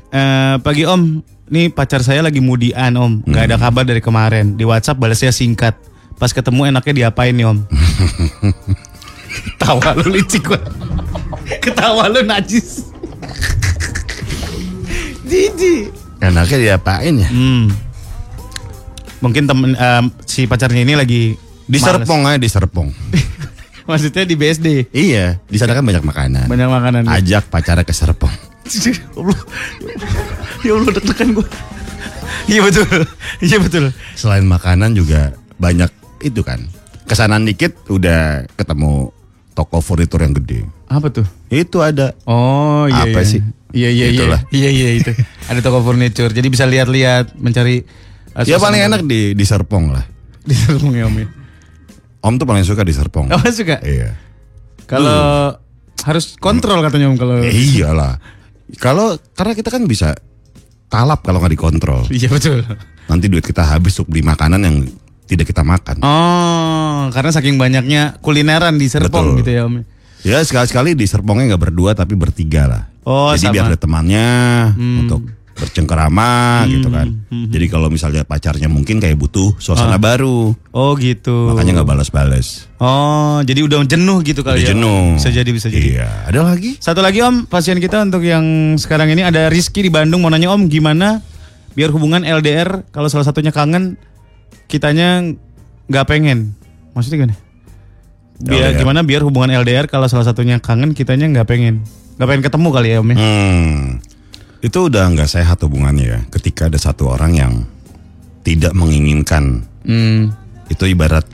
Eh, pagi Om, nih pacar saya lagi mudian Om, nggak ada kabar dari kemarin. Di WhatsApp balasnya singkat. Pas ketemu enaknya diapain nih Om? *laughs* Tawa lu licik gua. Ketawa lu najis. Jiji. Enaknya diapain ya? Hmm. Mungkin temen em, si pacarnya ini lagi Di males. Serpong aja di Serpong. *laughs* Maksudnya di BSD. iya, di sana kan banyak makanan. Banyak makanan. Ajak pacarnya ke Serpong. Ya Allah. Ya Allah deg-degan gua. Iya betul. Iya betul. Selain makanan juga banyak itu kan. Kesanan dikit udah ketemu toko furnitur yang gede. Apa tuh? Itu ada. Oh iya Apa iya. sih? Iya iya iya. Itulah. Iya iya itu. Ada toko furniture. Jadi bisa lihat-lihat mencari uh, Ya paling enak di di Serpong lah. di Serpong ya Om. Ya. Om tuh paling suka di Serpong. Oh suka. Iya. Kalau harus kontrol katanya Om kalau. Eh, iyalah. Kalau karena kita kan bisa kalap kalau nggak dikontrol. Iya betul. Nanti duit kita habis untuk beli makanan yang tidak kita makan. Oh, karena saking banyaknya kulineran di Serpong Betul. gitu ya Om. Ya sekali-sekali di Serpongnya nggak berdua tapi bertiga lah. Oh, Jadi sama. biar ada temannya untuk bercengkerama gitu kan. Hmm. Jadi kalau misalnya pacarnya mungkin kayak butuh suasana baru, Oh gitu. makanya nggak balas-balas. Oh, jadi udah jenuh gitu kali Udah ya. jenuh. Bisa jadi bisa jadi. Iya. Ada lagi? Satu lagi Om, pasien kita untuk yang sekarang ini ada Rizky di Bandung mau nanya Om gimana biar hubungan LDR kalau salah satunya kangen kitanya nggak pengen. Maksudnya gimana? Biar LDR. gimana biar hubungan LDR kalau salah satunya kangen kitanya nggak pengen. Nggak pengen ketemu kali ya Om ya. Hmm. Itu udah nggak sehat hubungannya ya. Ketika ada satu orang yang tidak menginginkan Hmm. itu ibarat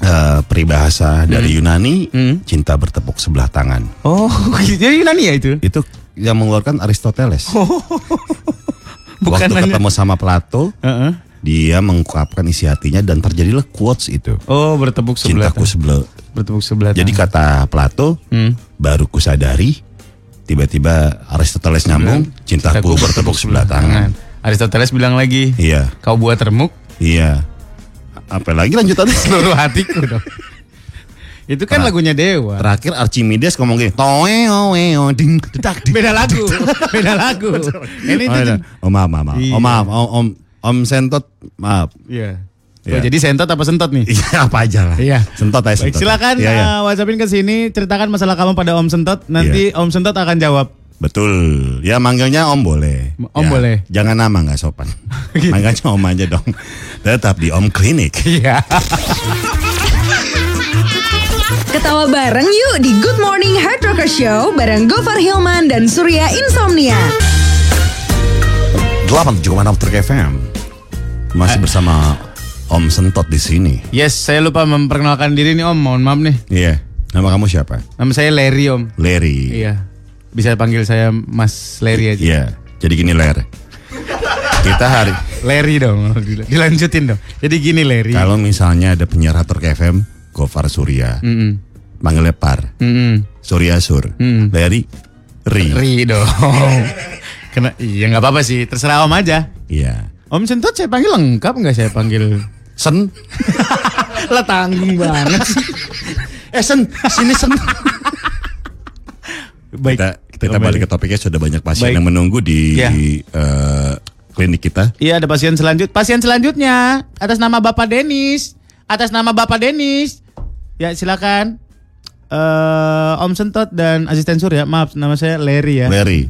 eh, peribahasa dari Yunani Hmm. cinta bertepuk sebelah tangan. Oh, *laughs* jadi Yunani ya itu? Itu yang mengeluarkan Aristoteles. *laughs* Bukan Waktu ketemu sama Plato, Heeh. dia mengungkapkan isi hatinya dan terjadilah quotes itu. Oh, bertepuk sebelah. Cintaku sebelah. bertepuk sebelah. Jadi kata Plato, Hmm. baru kusadari tiba-tiba Aristoteles nyambung, cintaku bertepuk sebelah tangan. Aristoteles bilang lagi, Iya, kau buat remuk iya. Apa lagi lanjutannya? *laughs* seluruh hatiku dong. Itu kan lagunya Dewa. Terakhir Archimedes ngomong gini, toeo weo ding dedak ding. Beda lagu, *laughs* beda lagu. Ini Oh, iya. oh, maaf, maaf, maaf. Iya. Oh, maaf, om, om, om Sentot, maaf. Iya. Iya. Oh, jadi sentot apa sentot nih? Iya apa aja lah. Iya. Sentot aja Baik, sentot. silakan Iya, iya. uh, WhatsAppin ke sini, ceritakan masalah kamu pada Om Sentot. Nanti Om Sentot akan jawab. Betul. Ya manggilnya Om boleh. Om Ya, boleh. Jangan nama nggak sopan. *laughs* Gitu. Manggilnya Om aja dong. Tetap di Om Klinik. Iya. Ketawa bareng yuk di Good Morning Hard Rocker Show bareng Gofar Hilman dan Surya Insomnia. 87,6 Truk FM. Masih Eh. bersama Om Sentot di sini. Yes, saya lupa memperkenalkan diri nih Om. Mohon maaf nih. Iya. Nama kamu siapa? Nama saya Larry Om. Larry. Iya. Bisa panggil saya Mas Larry aja. Iya. Jadi gini Ler. Kita hari Larry dong. Dilanjutin dong. Jadi gini Larry. kalau misalnya ada penyiar Truk FM, Gofar Surya. Mm-mm. Panggilnya Par. Mm-mm. Surya Sur. Hmm. Larry Ri. Ri dong. Kena, iya nggak apa-apa sih. Terserah Om aja. Iya. Om Sentot saya panggil lengkap nggak saya panggil? Sen. *laughs* Lah tanggung banget sih. Eh Sen, sini Sen. Baik. Kita, kita Om balik ke topiknya sudah banyak pasien Baik. yang menunggu di Ya. eh, klinik kita. Iya ada pasien selanjut. Pasien selanjutnya atas nama Bapak Denis. Atas nama Bapak Denis. Ya silakan. Eh Om Sentot dan asisten Surya. Maaf nama saya Larry ya. Larry.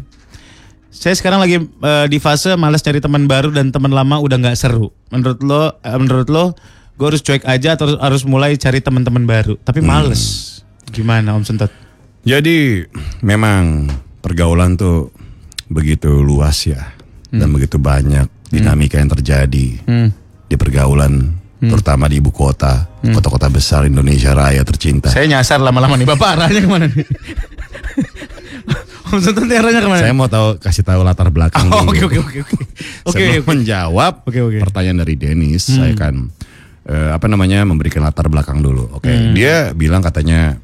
Saya sekarang lagi eh, di fase malas cari teman baru dan teman lama udah nggak seru. Menurut lo, eh, menurut lo, gue harus cuek aja atau harus mulai cari teman-teman baru. Tapi males. Gimana Om Sentot? Jadi memang pergaulan tuh begitu luas ya dan begitu banyak dinamika yang terjadi Hmm. di pergaulan terutama di ibu kota, kota-kota besar Indonesia Raya tercinta. Saya nyasar lama-lama nih. Bapak arahnya ke mana nih? *laughs* Om arahnya ke mana? Saya mau tahu kasih tahu latar belakang Oh. Oke oke oke oke. Oke menjawab Oke, oke. pertanyaan dari Dennis, saya kan eh, apa namanya memberikan latar belakang dulu. Oke, dia bilang katanya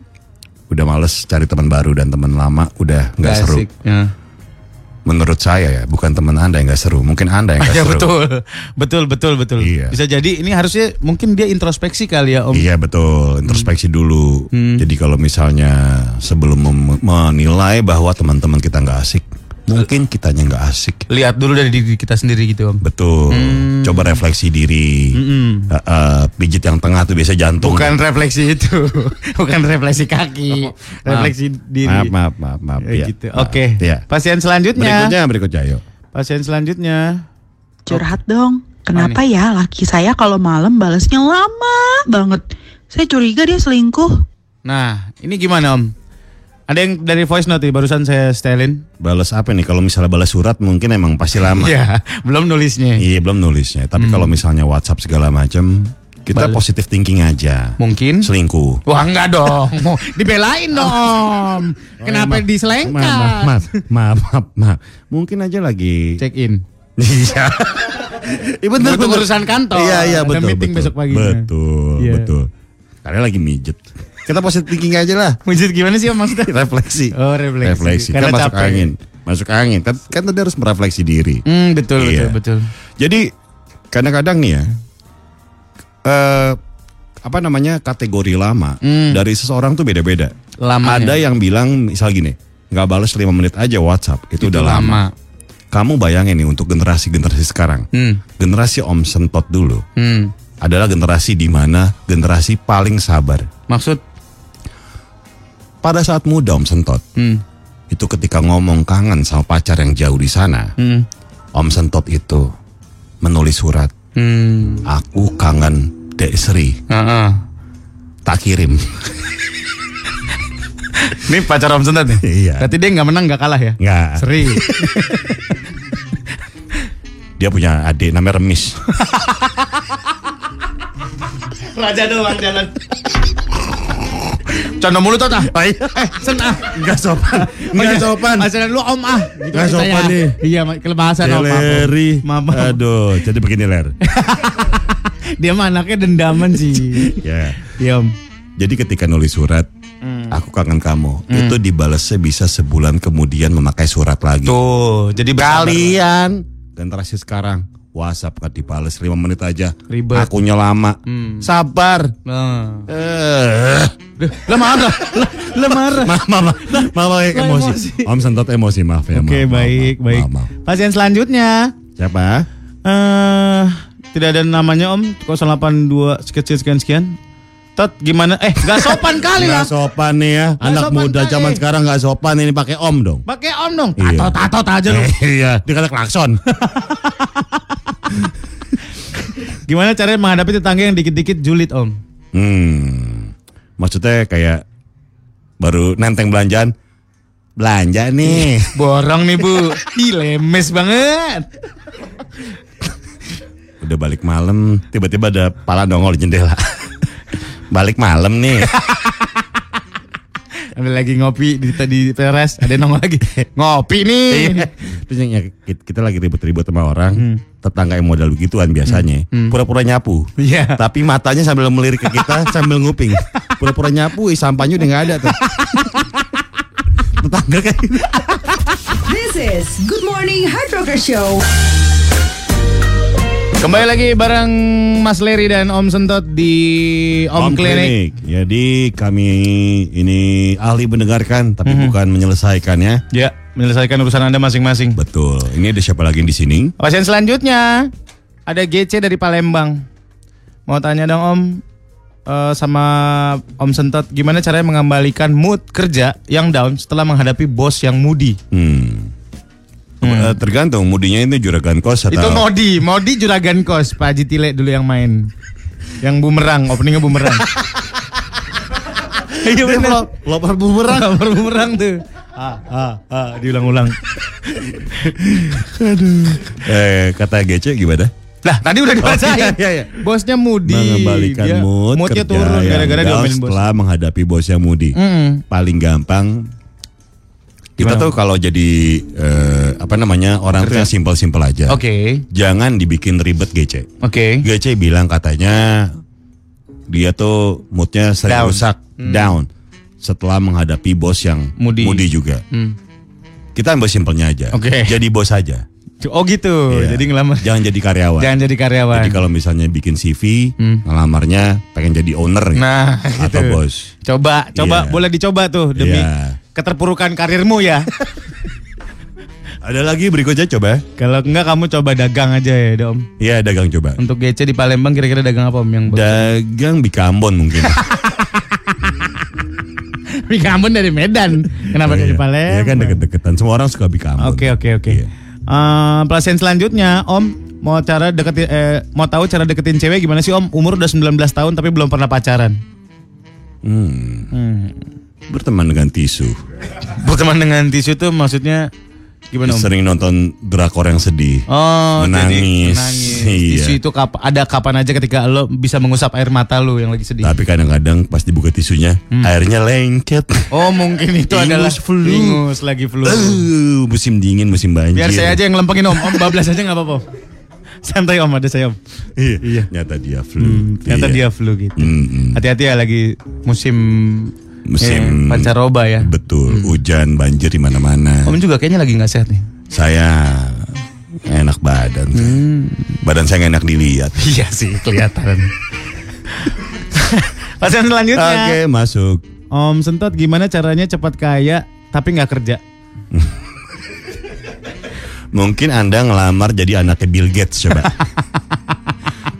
udah males cari teman baru dan teman lama udah nggak seru. Ya. Menurut saya ya, bukan teman anda yang nggak seru, mungkin anda yang *laughs* nggak Ya seru. betul, betul, betul, betul. Iya. Bisa jadi ini harusnya mungkin dia introspeksi kali ya Om. Iya betul, introspeksi dulu. Jadi kalau misalnya sebelum menilai bahwa teman-teman kita nggak asik, mungkin kitanya nggak asik. Lihat dulu dari diri kita sendiri gitu Om. Betul. Coba refleksi diri. Eh, eh, pijit yang tengah tuh biasa jantung. Bukan refleksi itu, *laughs* bukan refleksi kaki, refleksi diri. Maaf, maaf, maaf, maaf. Ya, Ya, gitu. maaf. Oke. Ya. Pasien selanjutnya. Berikutnya, berikutnya yuk. Pasien selanjutnya. Curhat dong. Kenapa ya laki saya kalau malam balasnya lama banget? Saya curiga dia selingkuh. Nah, ini gimana Om? Ada yang dari voice note nih, barusan saya setelin. Balas apa nih? Kalau misalnya balas surat mungkin emang pasti lama. Iya, *laughs* belum nulisnya. Iya, belum nulisnya. Tapi kalau misalnya WhatsApp segala macam, kita Balas. positive thinking aja. Mungkin. Selingkuh. Wah enggak dong, *laughs* mau dibelain dong. Kenapa Maaf, diselengkat? maaf, maaf, maaf, maaf. Mungkin aja lagi. Check in. Iya. Iya Untuk bener. urusan kantor. Iya iya Ada betul. meeting betul. besok pagi. Betul Iya. betul. Karena lagi mijet. Kita positive thinking aja lah. Wujud gimana sih Om maksudnya? *laughs* Refleksi. Oh, refleksi. Kan Karena masuk capek. angin. Masuk angin. Kan, kan tadi harus merefleksi diri. Hmm, betul Iya. betul betul. Jadi kadang-kadang nih ya. eh apa namanya kategori lama dari seseorang tuh beda-beda. Hmm. Lamanya. Ada yang bilang misal gini, nggak balas 5 menit aja WhatsApp itu, udah lama. Kamu bayangin nih untuk generasi-generasi sekarang. Hmm. Generasi Om Sentot dulu Hmm. adalah generasi di mana generasi paling sabar. Maksud Pada saat muda Om Sentot, hmm. itu ketika ngomong kangen sama pacar yang jauh di sana, Hmm. Om Sentot itu menulis surat, Hmm. aku kangen Dek Sri, Heeh. tak kirim. Ini pacar Om Sentat nih? Iya. Berarti dia nggak menang nggak kalah ya? Nggak, Seri. *laughs* dia punya adik namanya Remis. Raja doang jalan. Canda mulut tuh *laughs* ah. Eh, sen ah. Nggak sopan, nggak sopan. Ajaran lu om ah. Gitu sopan saya. nih. Iya, kelebasan om. Maaf, maaf. Aduh, jadi begini ler. *laughs* Dia mah anaknya dendaman sih. *laughs* ya. Iya om. Jadi ketika nulis surat, aku kangen kamu, itu dibalasnya bisa sebulan kemudian memakai surat lagi. Tuh, jadi. Kalian generasi sekarang WhatsApp kan dibales 5 menit aja. Ribet. Akunya lama. Sabar. Nah. Eh. Lah marah. Lah, marah. Maaf, maaf, emosi. Om sentot emosi, maaf ya. Oke, maaf, baik, maaf, baik. maaf, maaf. Pasien selanjutnya. Siapa? Eh, tidak ada namanya Om 082 sekian sekian sekian. Tot gimana? Eh, gak sopan kali lah. Nggak sopan nih ya. Anak muda kali. zaman sekarang nggak sopan ini pakai om dong. Pakai Om dong. Iya. Tato tato aja lu. Eh, *laughs* iya, dia kata klakson. *laughs* *laughs* Gimana caranya menghadapi tetangga yang dikit-dikit julid Om? Hmm. Maksudnya kayak baru nenteng belanjaan. Belanja nih. *laughs* Borong nih Bu. *laughs* Ih, lemes banget. Udah balik malam, tiba-tiba ada pala nongol di jendela. balik malam nih. Ada lagi ngopi di di teras, ada yang nongol lagi. Ngopi nih. Iya. Terus ya, kita lagi ribut-ribut sama orang, tetangga yang modal begituan biasanya, pura-pura nyapu. Iya. Tapi matanya sambil melirik ke kita *laughs* sambil nguping. Pura-pura nyapu, sampahnya udah nggak ada tuh. *laughs* tetangga kayak gitu. This is Good Morning Hard Rocker Show. Kembali lagi bareng Mas Leri dan Om Sentot di Om, Clinic. Jadi kami ini ahli mendengarkan tapi bukan menyelesaikan ya. Ya, menyelesaikan urusan Anda masing-masing. Betul. Ini ada siapa lagi di sini? Pasien selanjutnya ada GC dari Palembang. Mau tanya dong Om eh, sama Om Sentot gimana caranya mengembalikan mood kerja yang down setelah menghadapi bos yang moody? Hmm. Eh, Tergantung mudinya itu juragan kos atau Itu Modi, Modi juragan kos Pak Haji Tile dulu yang main. Yang bumerang, openingnya bumerang. Iya bener. lo- lopar bumerang. Lopar bumerang tuh. ah, ah, ah, diulang-ulang. Eh, kata Gece gimana? Lah, tadi udah dibacain. iya, iya, iya. Bosnya Mudi. Mengembalikan Dia- mood moodnya turun gara-gara diomelin bos. setelah menghadapi bos yang mudi. Mm-mm. Paling gampang kita Gimana? tuh kalau jadi eh, apa namanya orang tuh yang simpel-simpel aja. Oke, Jangan dibikin ribet Gece. oke. Gece bilang katanya dia tuh moodnya sering Down. rusak, down setelah menghadapi bos yang Mudi. juga. Hmm. Kita ambil simpelnya aja. Oke. Jadi bos aja. Oh gitu. Iya. Jadi ngelamar. Jangan jadi karyawan. Jangan jadi karyawan. Jadi kalau misalnya bikin CV, Hmm. ngelamarnya pengen jadi owner gitu. Nah, atau gitu. bos. Coba, coba Iya. boleh dicoba tuh demi Iya. Keterpurukan karirmu ya. *laughs* Ada lagi berikutnya coba. Kalau enggak kamu coba dagang aja ya, Dom. Iya dagang coba. Untuk GC di Palembang kira-kira dagang apa Om yang Dagang Bikambon mungkin. *laughs* Bikambon dari Medan. Kenapa dari Iya. Palembang? Iya kan deket-deketan. Semua orang suka Bikambon. Oke oke oke. Iya. Eh, pelatihan selanjutnya Om mau cara deketin eh, mau tahu cara deketin cewek gimana sih Om? Umur udah 19 tahun tapi belum pernah pacaran. Hmm. Hmm. Berteman dengan tisu. Berteman dengan tisu tuh maksudnya gimana Om? Sering nonton drakor yang sedih. Oh, Menangis. Jadi, menangis. *laughs* Iya. Tisu itu kap- ada kapan aja ketika lo bisa mengusap air mata lo yang lagi sedih. Tapi kadang-kadang pas dibuka tisunya, airnya lengket. Oh, mungkin itu *laughs* Ingus adalah flu. Ingus lagi flu. Uh, musim dingin, musim banjir. Biar saya aja yang lempengin Om. Om bablas aja nggak apa-apa. Santai Om, ada saya Om. Iya. Nyata dia flu. Hmm, ternyata Iya. dia flu gitu. Hmm, hmm. Hati-hati ya lagi musim Musim eh, pancaroba ya. Betul, hujan, banjir di mana-mana. Om juga kayaknya lagi nggak sehat nih. Saya enak badan. Badan saya enak dilihat. *laughs* Iya sih kelihatan. *laughs* Pasien selanjutnya. Oke, masuk. Om Sentot gimana caranya cepat kaya tapi nggak kerja? *laughs* Mungkin Anda ngelamar jadi anaknya Bill Gates coba.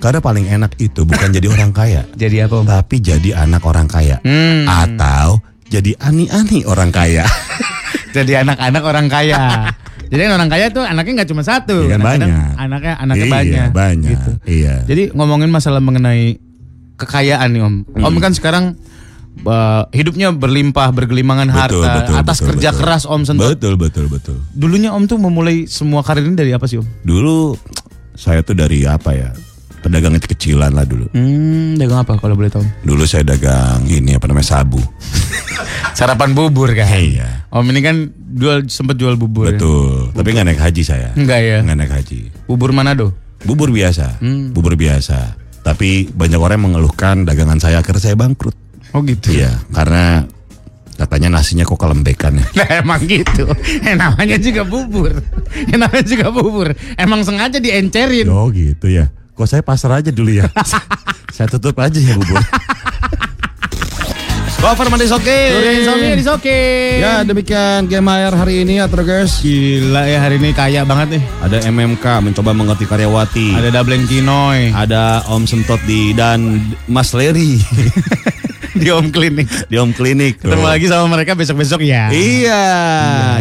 Karena paling enak itu bukan jadi orang kaya, *laughs* Jadi apa Om? tapi jadi anak orang kaya. Hmm. Atau jadi ani-ani orang kaya. *laughs* Jadi anak-anak orang kaya. *laughs* Jadi orang kaya tuh anaknya nggak cuma satu, Iya, Kadang-kadang banyak. Anaknya anaknya Iya, banyak. banyak. Gitu. Iya. Jadi ngomongin masalah mengenai kekayaan nih Om. Om Hmm. kan sekarang uh, hidupnya berlimpah, bergelimangan Betul, harta betul, atas betul, kerja betul. keras Om Sentot. Betul, betul, betul. Dulunya Om tuh memulai semua karir ini dari apa sih Om? Dulu saya tuh dari apa ya? Pedagang kecilan lah dulu. Hmm, dagang apa kalau boleh tahu? Dulu saya dagang ini apa namanya sabu. *laughs* Sarapan bubur kan? Iya. Om ini kan jual sempat jual bubur. ya? Betul. Tapi nggak naik haji saya. Enggak ya? Nggak naik haji. Bubur Manado. Bubur biasa. Hmm. Bubur biasa. Tapi banyak orang yang mengeluhkan dagangan saya akhirnya saya bangkrut. Oh gitu. Iya, karena katanya nasinya kok kelembekan ya. Nah emang gitu. Yang namanya juga bubur. Yang namanya juga bubur. Emang sengaja diencerin. Oh gitu ya. Kok saya pasar aja dulu ya. *laughs* saya tutup aja ya bubur. Cover Mandis oke. Turin Somi is oke. Ya demikian game air hari ini ya Trugers. Gila ya hari ini kaya banget nih. Ada MMK mencoba mengerti karyawati. Ada Dublin Kinoy Ada Om Sentot di dan Mas Leri *laughs* *laughs* di Om Klinik. di Om Klinik. Ketemu Tuh. lagi sama mereka besok-besok ya. Iya,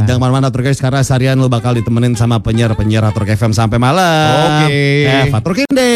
jangan ke mana-mana Trugers karena seharian lo bakal ditemenin sama penyiar-penyiar Truk FM sampai malam. Oke. Eh, Fatur Kinde.